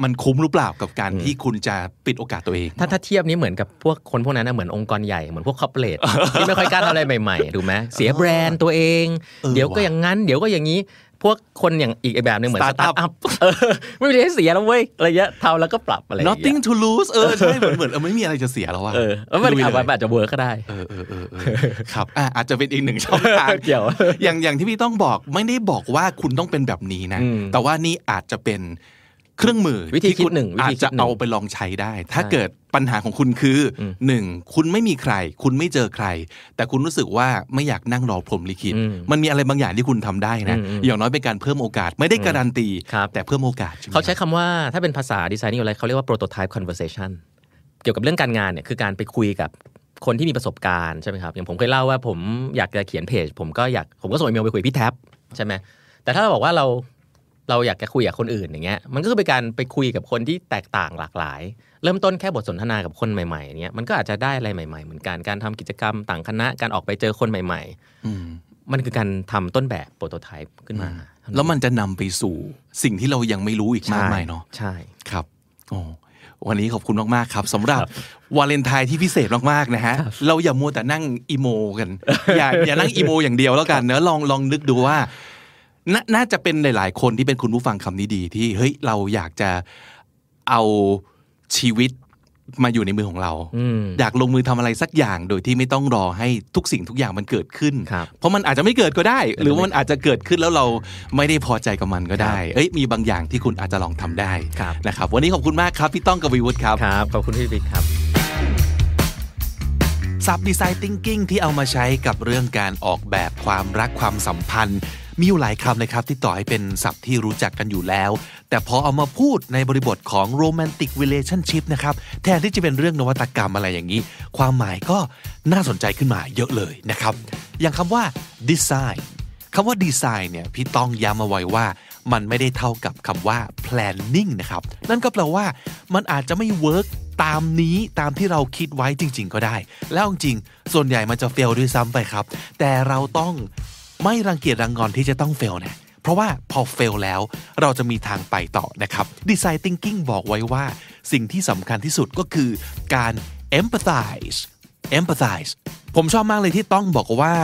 มันคุ้มหรือเปล่ากับการที่คุณจะปิดโอกาสตัวเอง ถ้าถ้าเทียบนี้เหมือนกับพวกคนพวกนั้นนะเหมือนองค์กรใหญ่เหมือนพวก corporate ที่ไม่ค่อยกล้าทำอะไรใหม่ๆถูกไหมเสียแบรนด์ตัวเองเออเดี๋ยวก็ว่ะอย่างนั้น เดี๋ยวก็อย่างนี้ พวกคนอย่างอีกแบบหนึงเหมือนส Startup ตาร์ทอัพเออไม่มีอะไรให้เสียแล้วเว้ยอะไรเงี้ยทำแล้วก็ปรับอะไรอย่างเงี้ย nothing to lose เออใช่เหมือนเหมือนเออไม่มีอะไรจะเสียแล้วอะเออแล้วมันลุยอาจเลยอาจจะ work ก็ได้เออเออเออเออครับอะอาจจะเป็นอีกหนึ่งช่องทางเกี่ยวอย่างอย่างที่พี่ต้องบอกไม่ได้บอกว่าคุณต้องเป็นแบบนี้นะอืมแต่ว่านี่อาจจะเป็น เครื่องมือวิธีที่คิดคุณหนึ่งวิอาธีจคิดจะหนึ่งเอาไปลองใช้ได้ ถ้าใช่เกิดปัญหาของคุณคืออมหนึ่งคุณไม่มีใคร คุณไม่เจอใคร แต่คุณรู้สึกว่าไม่อยากนั่งรอพรหมลิขิตอืมมันมีอะไรบางอย่างที่คุณทำได้นะอืมอืมอย่างน้อยเป็นการเพิ่มโอกาสไม่ได้การันตีครับแต่เพิ่มโอกาสใช่ไหมเขาใช้คำว่าถ้าเป็นภาษาดีไซน์นี่อะไรเขาเรียกว่า prototype conversation เกี่ยวกับเรื่องการงานเนี่ยคือการไปคุยกับคนที่มีประสบการณ์ใช่ไหมครับอย่างผมเคยเล่าว่าผมอยากจะเขียนเพจผมก็อยากผมก็ส่งอีเมลไปคุยกับพี่แท็บใช่ไหมแต่ถ้าเราบอกว่าเรา เราอยากจะคุยกับคนอื่นอย่างเงี้ยมันก็คือเป็นการไปคุยกับคนที่แตกต่างหลากหลาย เริ่มต้นแค่บทสนทนากับคนใหม่ๆอย่างเงี้ยมันก็อาจจะได้อะไรใหม่ ๆ เหมือนกันการทำกิจกรรมต่างคณะการออกไปเจอคนใหม่อืมๆมันคือการทำต้นแบบโปรโตไทป์ขึ้นมา แล้วมันจะนำไปสู่สิ่งที่เรายังไม่รู้อีกมากมายเนาะใช่ครับโอ้วันนี้ขอบคุณมาก ๆ ครับสำหรับวาเลนไทน์ที่พิเศษมาก ๆ นะฮะ เราอย่ามัวแต่นั่งอีโม กัน อย่าอย่านั่งอีโม อย่างเดียวแล้วกันเนอะลองลองนึกดูว่า นาน่าจะเป็นหลาย ๆ คนที่เป็นคุณผู้ฟังคำนี้ดีที่เฮ้ยเราอยากจะเอาชีวิตมาอยู่ในมือของเราอืมอยากลงมือทำอะไรสักอย่างโดยที่ไม่ต้องรอให้ทุกสิ่งทุกอย่างมันเกิดขึ้นครับเพราะมันอาจจะไม่เกิดก็ได้ หรือว่ามันอาจจะเกิดขึ้นแล้วเราไม่ได้พอใจกับมันก็ได้เอ้ยมีบางอย่างที่คุณอาจจะลองทำได้ครับนะครับวันนี้ขอบคุณมากครับพี่ต้องกวีวุฒิครับครับขอบคุณพี่บิ๊กครับซับดีไซน์ thinking ที่เอามาใช้กับเรื่องการออกแบบความรักความสัมพันธ์ มีอยู่หลายคำเลยครับที่ต่อให้เป็นศัพท์ที่รู้จักกันอยู่แล้ว แต่พอเอามาพูดในบริบทของ romantic relationship นะครับ แทนที่จะเป็นเรื่องนวัตกรรมอะไรอย่างนี้ ความหมายก็น่าสนใจขึ้นมาเยอะเลยนะครับ อย่างคำว่า design คำว่า design เนี่ยพี่ต้องย้ำเอาไว้ว่ามันไม่ได้เท่ากับคำว่า planning นะครับ นั่นก็แปลว่ามันอาจจะไม่ work ตามนี้ตามที่เราคิดไว้จริง ๆ ก็ได้ แล้วจริงๆส่วนใหญ่มันจะ fail ด้วยซ้ำไปครับ แต่เราต้อง ไม่รังเกียจรังงอนที่จะต้อง fail นะเพราะว่าพอ fail แล้วเราจะมีทางไปต่อนะครับ design thinking บอกไว้ว่า สิ่งที่สำคัญที่สุดก็คือการ empathize empathize ผมชอบมากเลยที่ต้องบอกว่า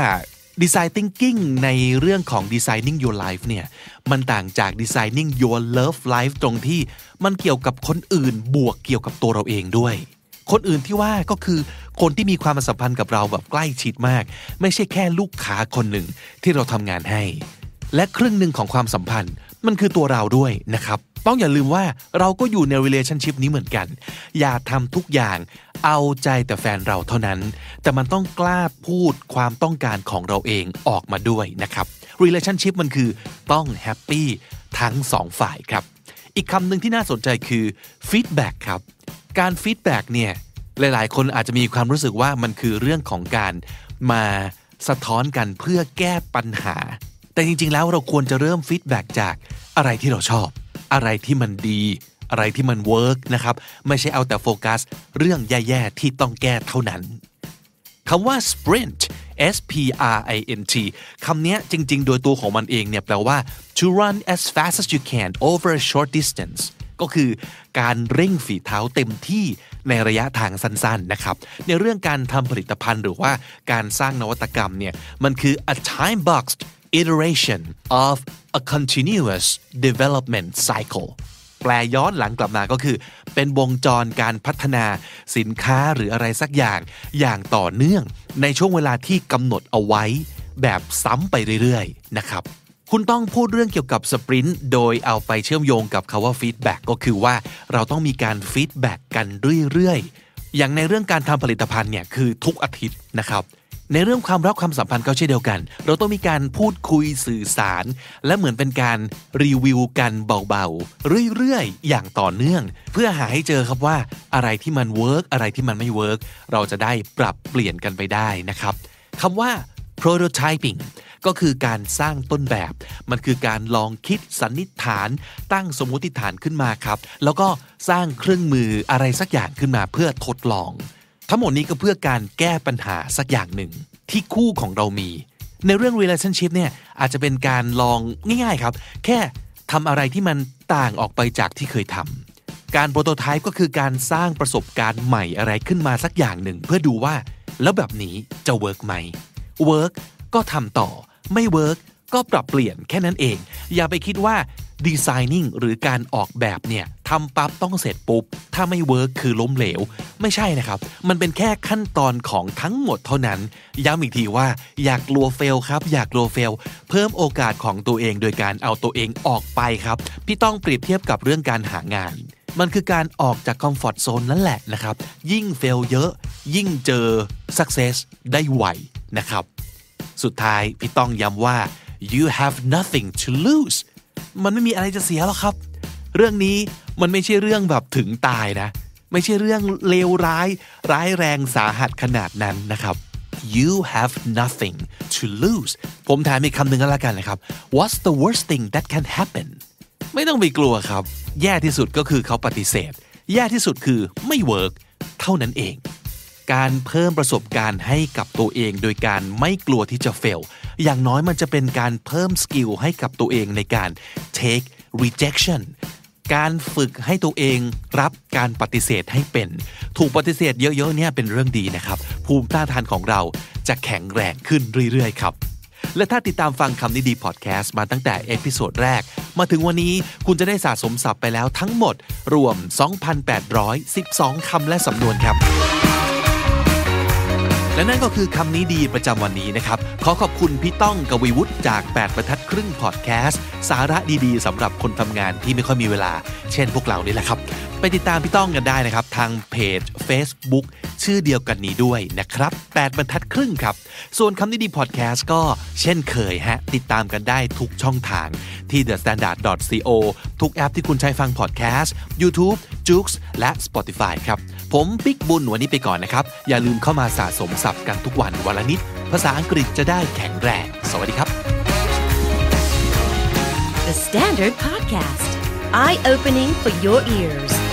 design thinking ในเรื่องของ designing your life เนี่ยมันต่างจาก designing your love life ตรงที่มันเกี่ยวกับคนอื่นบวกเกี่ยวกับตัวเราเองด้วย คนอื่นที่ว่าก็คือคนที่มีความสัมพันธ์กับเราแบบใกล้ชิดมาก ไม่ใช่แค่ลูกค้าคนหนึ่งที่เราทำงานให้ และครึ่งหนึ่งของความสัมพันธ์มันคือตัวเราด้วยนะครับ ต้องอย่าลืมว่าเราก็อยู่ใน relationship นี้เหมือนกัน อย่าทำทุกอย่างเอาใจแต่แฟนเราเท่านั้น แต่มันต้องกล้าพูดความต้องการของเราเองออกมาด้วยนะครับ relationship มันคือต้องแฮปปี้ทั้งสองฝ่ายครับ อีกคำหนึ่งที่น่าสนใจคือ feedback ครับ การ feedback เนี่ยหลายๆ คนอาจจะมีความรู้สึกว่ามันคือเรื่องของการมาสะท้อนกันเพื่อแก้ปัญหา แต่จริง ๆ แล้วเราควรจะเริ่ม feedback จากอะไรที่เราชอบ อะไรที่มันดี อะไรที่มันเวิร์กนะครับ ไม่ใช่เอาแต่โฟกัส เรื่องแย่ ๆ ที่ต้องแก้เท่านั้นคำว่า sprint S P R I N T คำนี้จริง ๆ โดยตัวของมันเองเนี่ยแปลว่า to run as fast as you can over a short distance ก็คือการเร่งฝีเท้าเต็มที่ในระยะทางสั้นๆนะครับ ในเรื่องการทำผลิตภัณฑ์หรือว่าการสร้างนวัตกรรมเนี่ยมันคือ a time boxed iteration of a continuous development cycle แปลย้อนหลังกลับมาก็คือ เป็นวงจรการพัฒนาสินค้าหรืออะไรสักอย่างอย่างต่อเนื่อง ในช่วงเวลาที่กำหนดเอาไว้แบบซ้ำไปเรื่อยๆนะครับ คุณต้องพูดเรื่องเกี่ยวกับ sprint โดยเอาไปเชื่อมโยงกับคำว่า feedback ก็คือว่าเราต้องมีการ feedback กันเรื่อยๆ อย่างในเรื่องการทำผลิตภัณฑ์เนี่ยคือทุกอาทิตย์นะครับ ในเรื่องความรักความสัมพันธ์ก็เช่นเดียวกัน เราต้องมีการพูดคุยสื่อสาร และเหมือนเป็นการรีวิวกันเบาๆ เรื่อยๆ อย่างต่อเนื่อง เพื่อหาให้เจอครับว่าอะไรที่มัน work อะไรที่มันไม่ work เราจะได้ปรับเปลี่ยนกันไปได้นะครับคำว่า prototyping ก็ก็คือการสร้างต้นแบบ มันคือการลองคิดสันนิษฐาน ตั้งสมมติฐานขึ้นมาครับ แล้วก็สร้างเครื่องมืออะไรสักอย่างขึ้นมาเพื่อทดลอง ทั้งหมดนี้ก็เพื่อการแก้ปัญหาสักอย่างหนึ่ง ที่คู่ของเรามี ในเรื่อง relationship เนี่ยอาจจะเป็นการลองง่ายๆครับ แค่ทำอะไรที่มันต่างออกไปจากที่เคยทำการ prototype ก็คือการสร้างประสบการณ์ใหม่อะไรขึ้นมาสักอย่างหนึ่ง เพื่อดูว่า แล้วแบบนี้จะ work ไหม work ก็ทำต่อ ไม่ work ก็ปรับเปลี่ยนแค่นั้นเอง อย่าไปคิดว่า designing หรือการออกแบบเนี่ยทำปั๊บต้องเสร็จปุ๊บ ถ้าไม่ work คือล้มเหลว ไม่ใช่นะครับ มันเป็นแค่ขั้นตอนของทั้งหมดเท่านั้น ย้ำอีกทีว่าอย่ากลัว fail ครับ อย่ากลัว fail เพิ่มโอกาสของตัวเองโดยการเอาตัวเองออกไปครับ ที่ต้องเปรียบเทียบกับเรื่องการหางาน มันคือการออกจาก comfort zone นั่นแหละนะครับ ยิ่ง fail เยอะ ยิ่งเจอ success ได้ไวนะครับ สุดท้ายพี่ต้องย้ำว่า you have nothing to lose มันไม่มีอะไรจะเสียหรอกครับ เรื่องนี้มันไม่ใช่เรื่องแบบถึงตายนะ ไม่ใช่เรื่องเลวร้าย ร้ายแรงสาหัสขนาดนั้นนะครับ you have nothing to lose ผมถามอีกคำหนึ่งก็แล้วกันนะครับ what's the worst thing that can happen ไม่ต้องไปกลัวครับ แย่ที่สุดก็คือเขาปฏิเสธ แย่ที่สุดคือไม่ work เท่านั้นเอง การเพิ่มประสบการณ์ให้กับตัวเอง โดยการไม่กลัวที่จะ fail อย่างน้อยมันจะเป็นการเพิ่ม skill ให้กับตัวเองในการ take rejection การฝึกให้ตัวเองรับการปฏิเสธให้เป็น ถูกปฏิเสธเยอะๆเนี่ยเป็นเรื่องดีนะครับ ภูมิต้านทานของเราจะแข็งแรงขึ้นเรื่อยๆครับ และถ้าติดตามฟังคำนี้ดีพอดแคสต์มาตั้งแต่ episode แรก มาถึงวันนี้คุณจะได้สะสมศัพท์ไปแล้วทั้งหมด รวม 2,812 คำและสำนวนครับ และนั่นก็คือคำนี้ดีประจำวันนี้นะครับ ขอขอบคุณพี่ต้องกวีวุฒิจาก8บรรทัดครึ่งพอดแคสต์สาระดีๆสำหรับคนทำงานที่ไม่ค่อยมีเวลา เช่นพวกเรานี่แหละครับ ไปติดตามพี่ต้องกันได้นะครับ ทางเพจ Facebook ชื่อเดียวกันนี้ด้วยนะครับ 8 บรรทัดครึ่งครับ ส่วนคำนี้ดีพอดแคสต์ก็เช่นเคยฮะ ติดตามกันได้ทุกช่องทางที่ thestandard.co ทุกแอปที่คุณใช้ฟังพอดแคสต์ YouTube j o o x และ Spotify ครับ ผมปิ๊กบุญวันนี้ไปก่อนนะครับ อย่าลืมเข้ามาสะสมศัพท์กันทุกวันวันละนิด ภาษาอังกฤษจะได้แข็งแรง สวัสดีครับ The Standard Podcast, eye opening for your ears.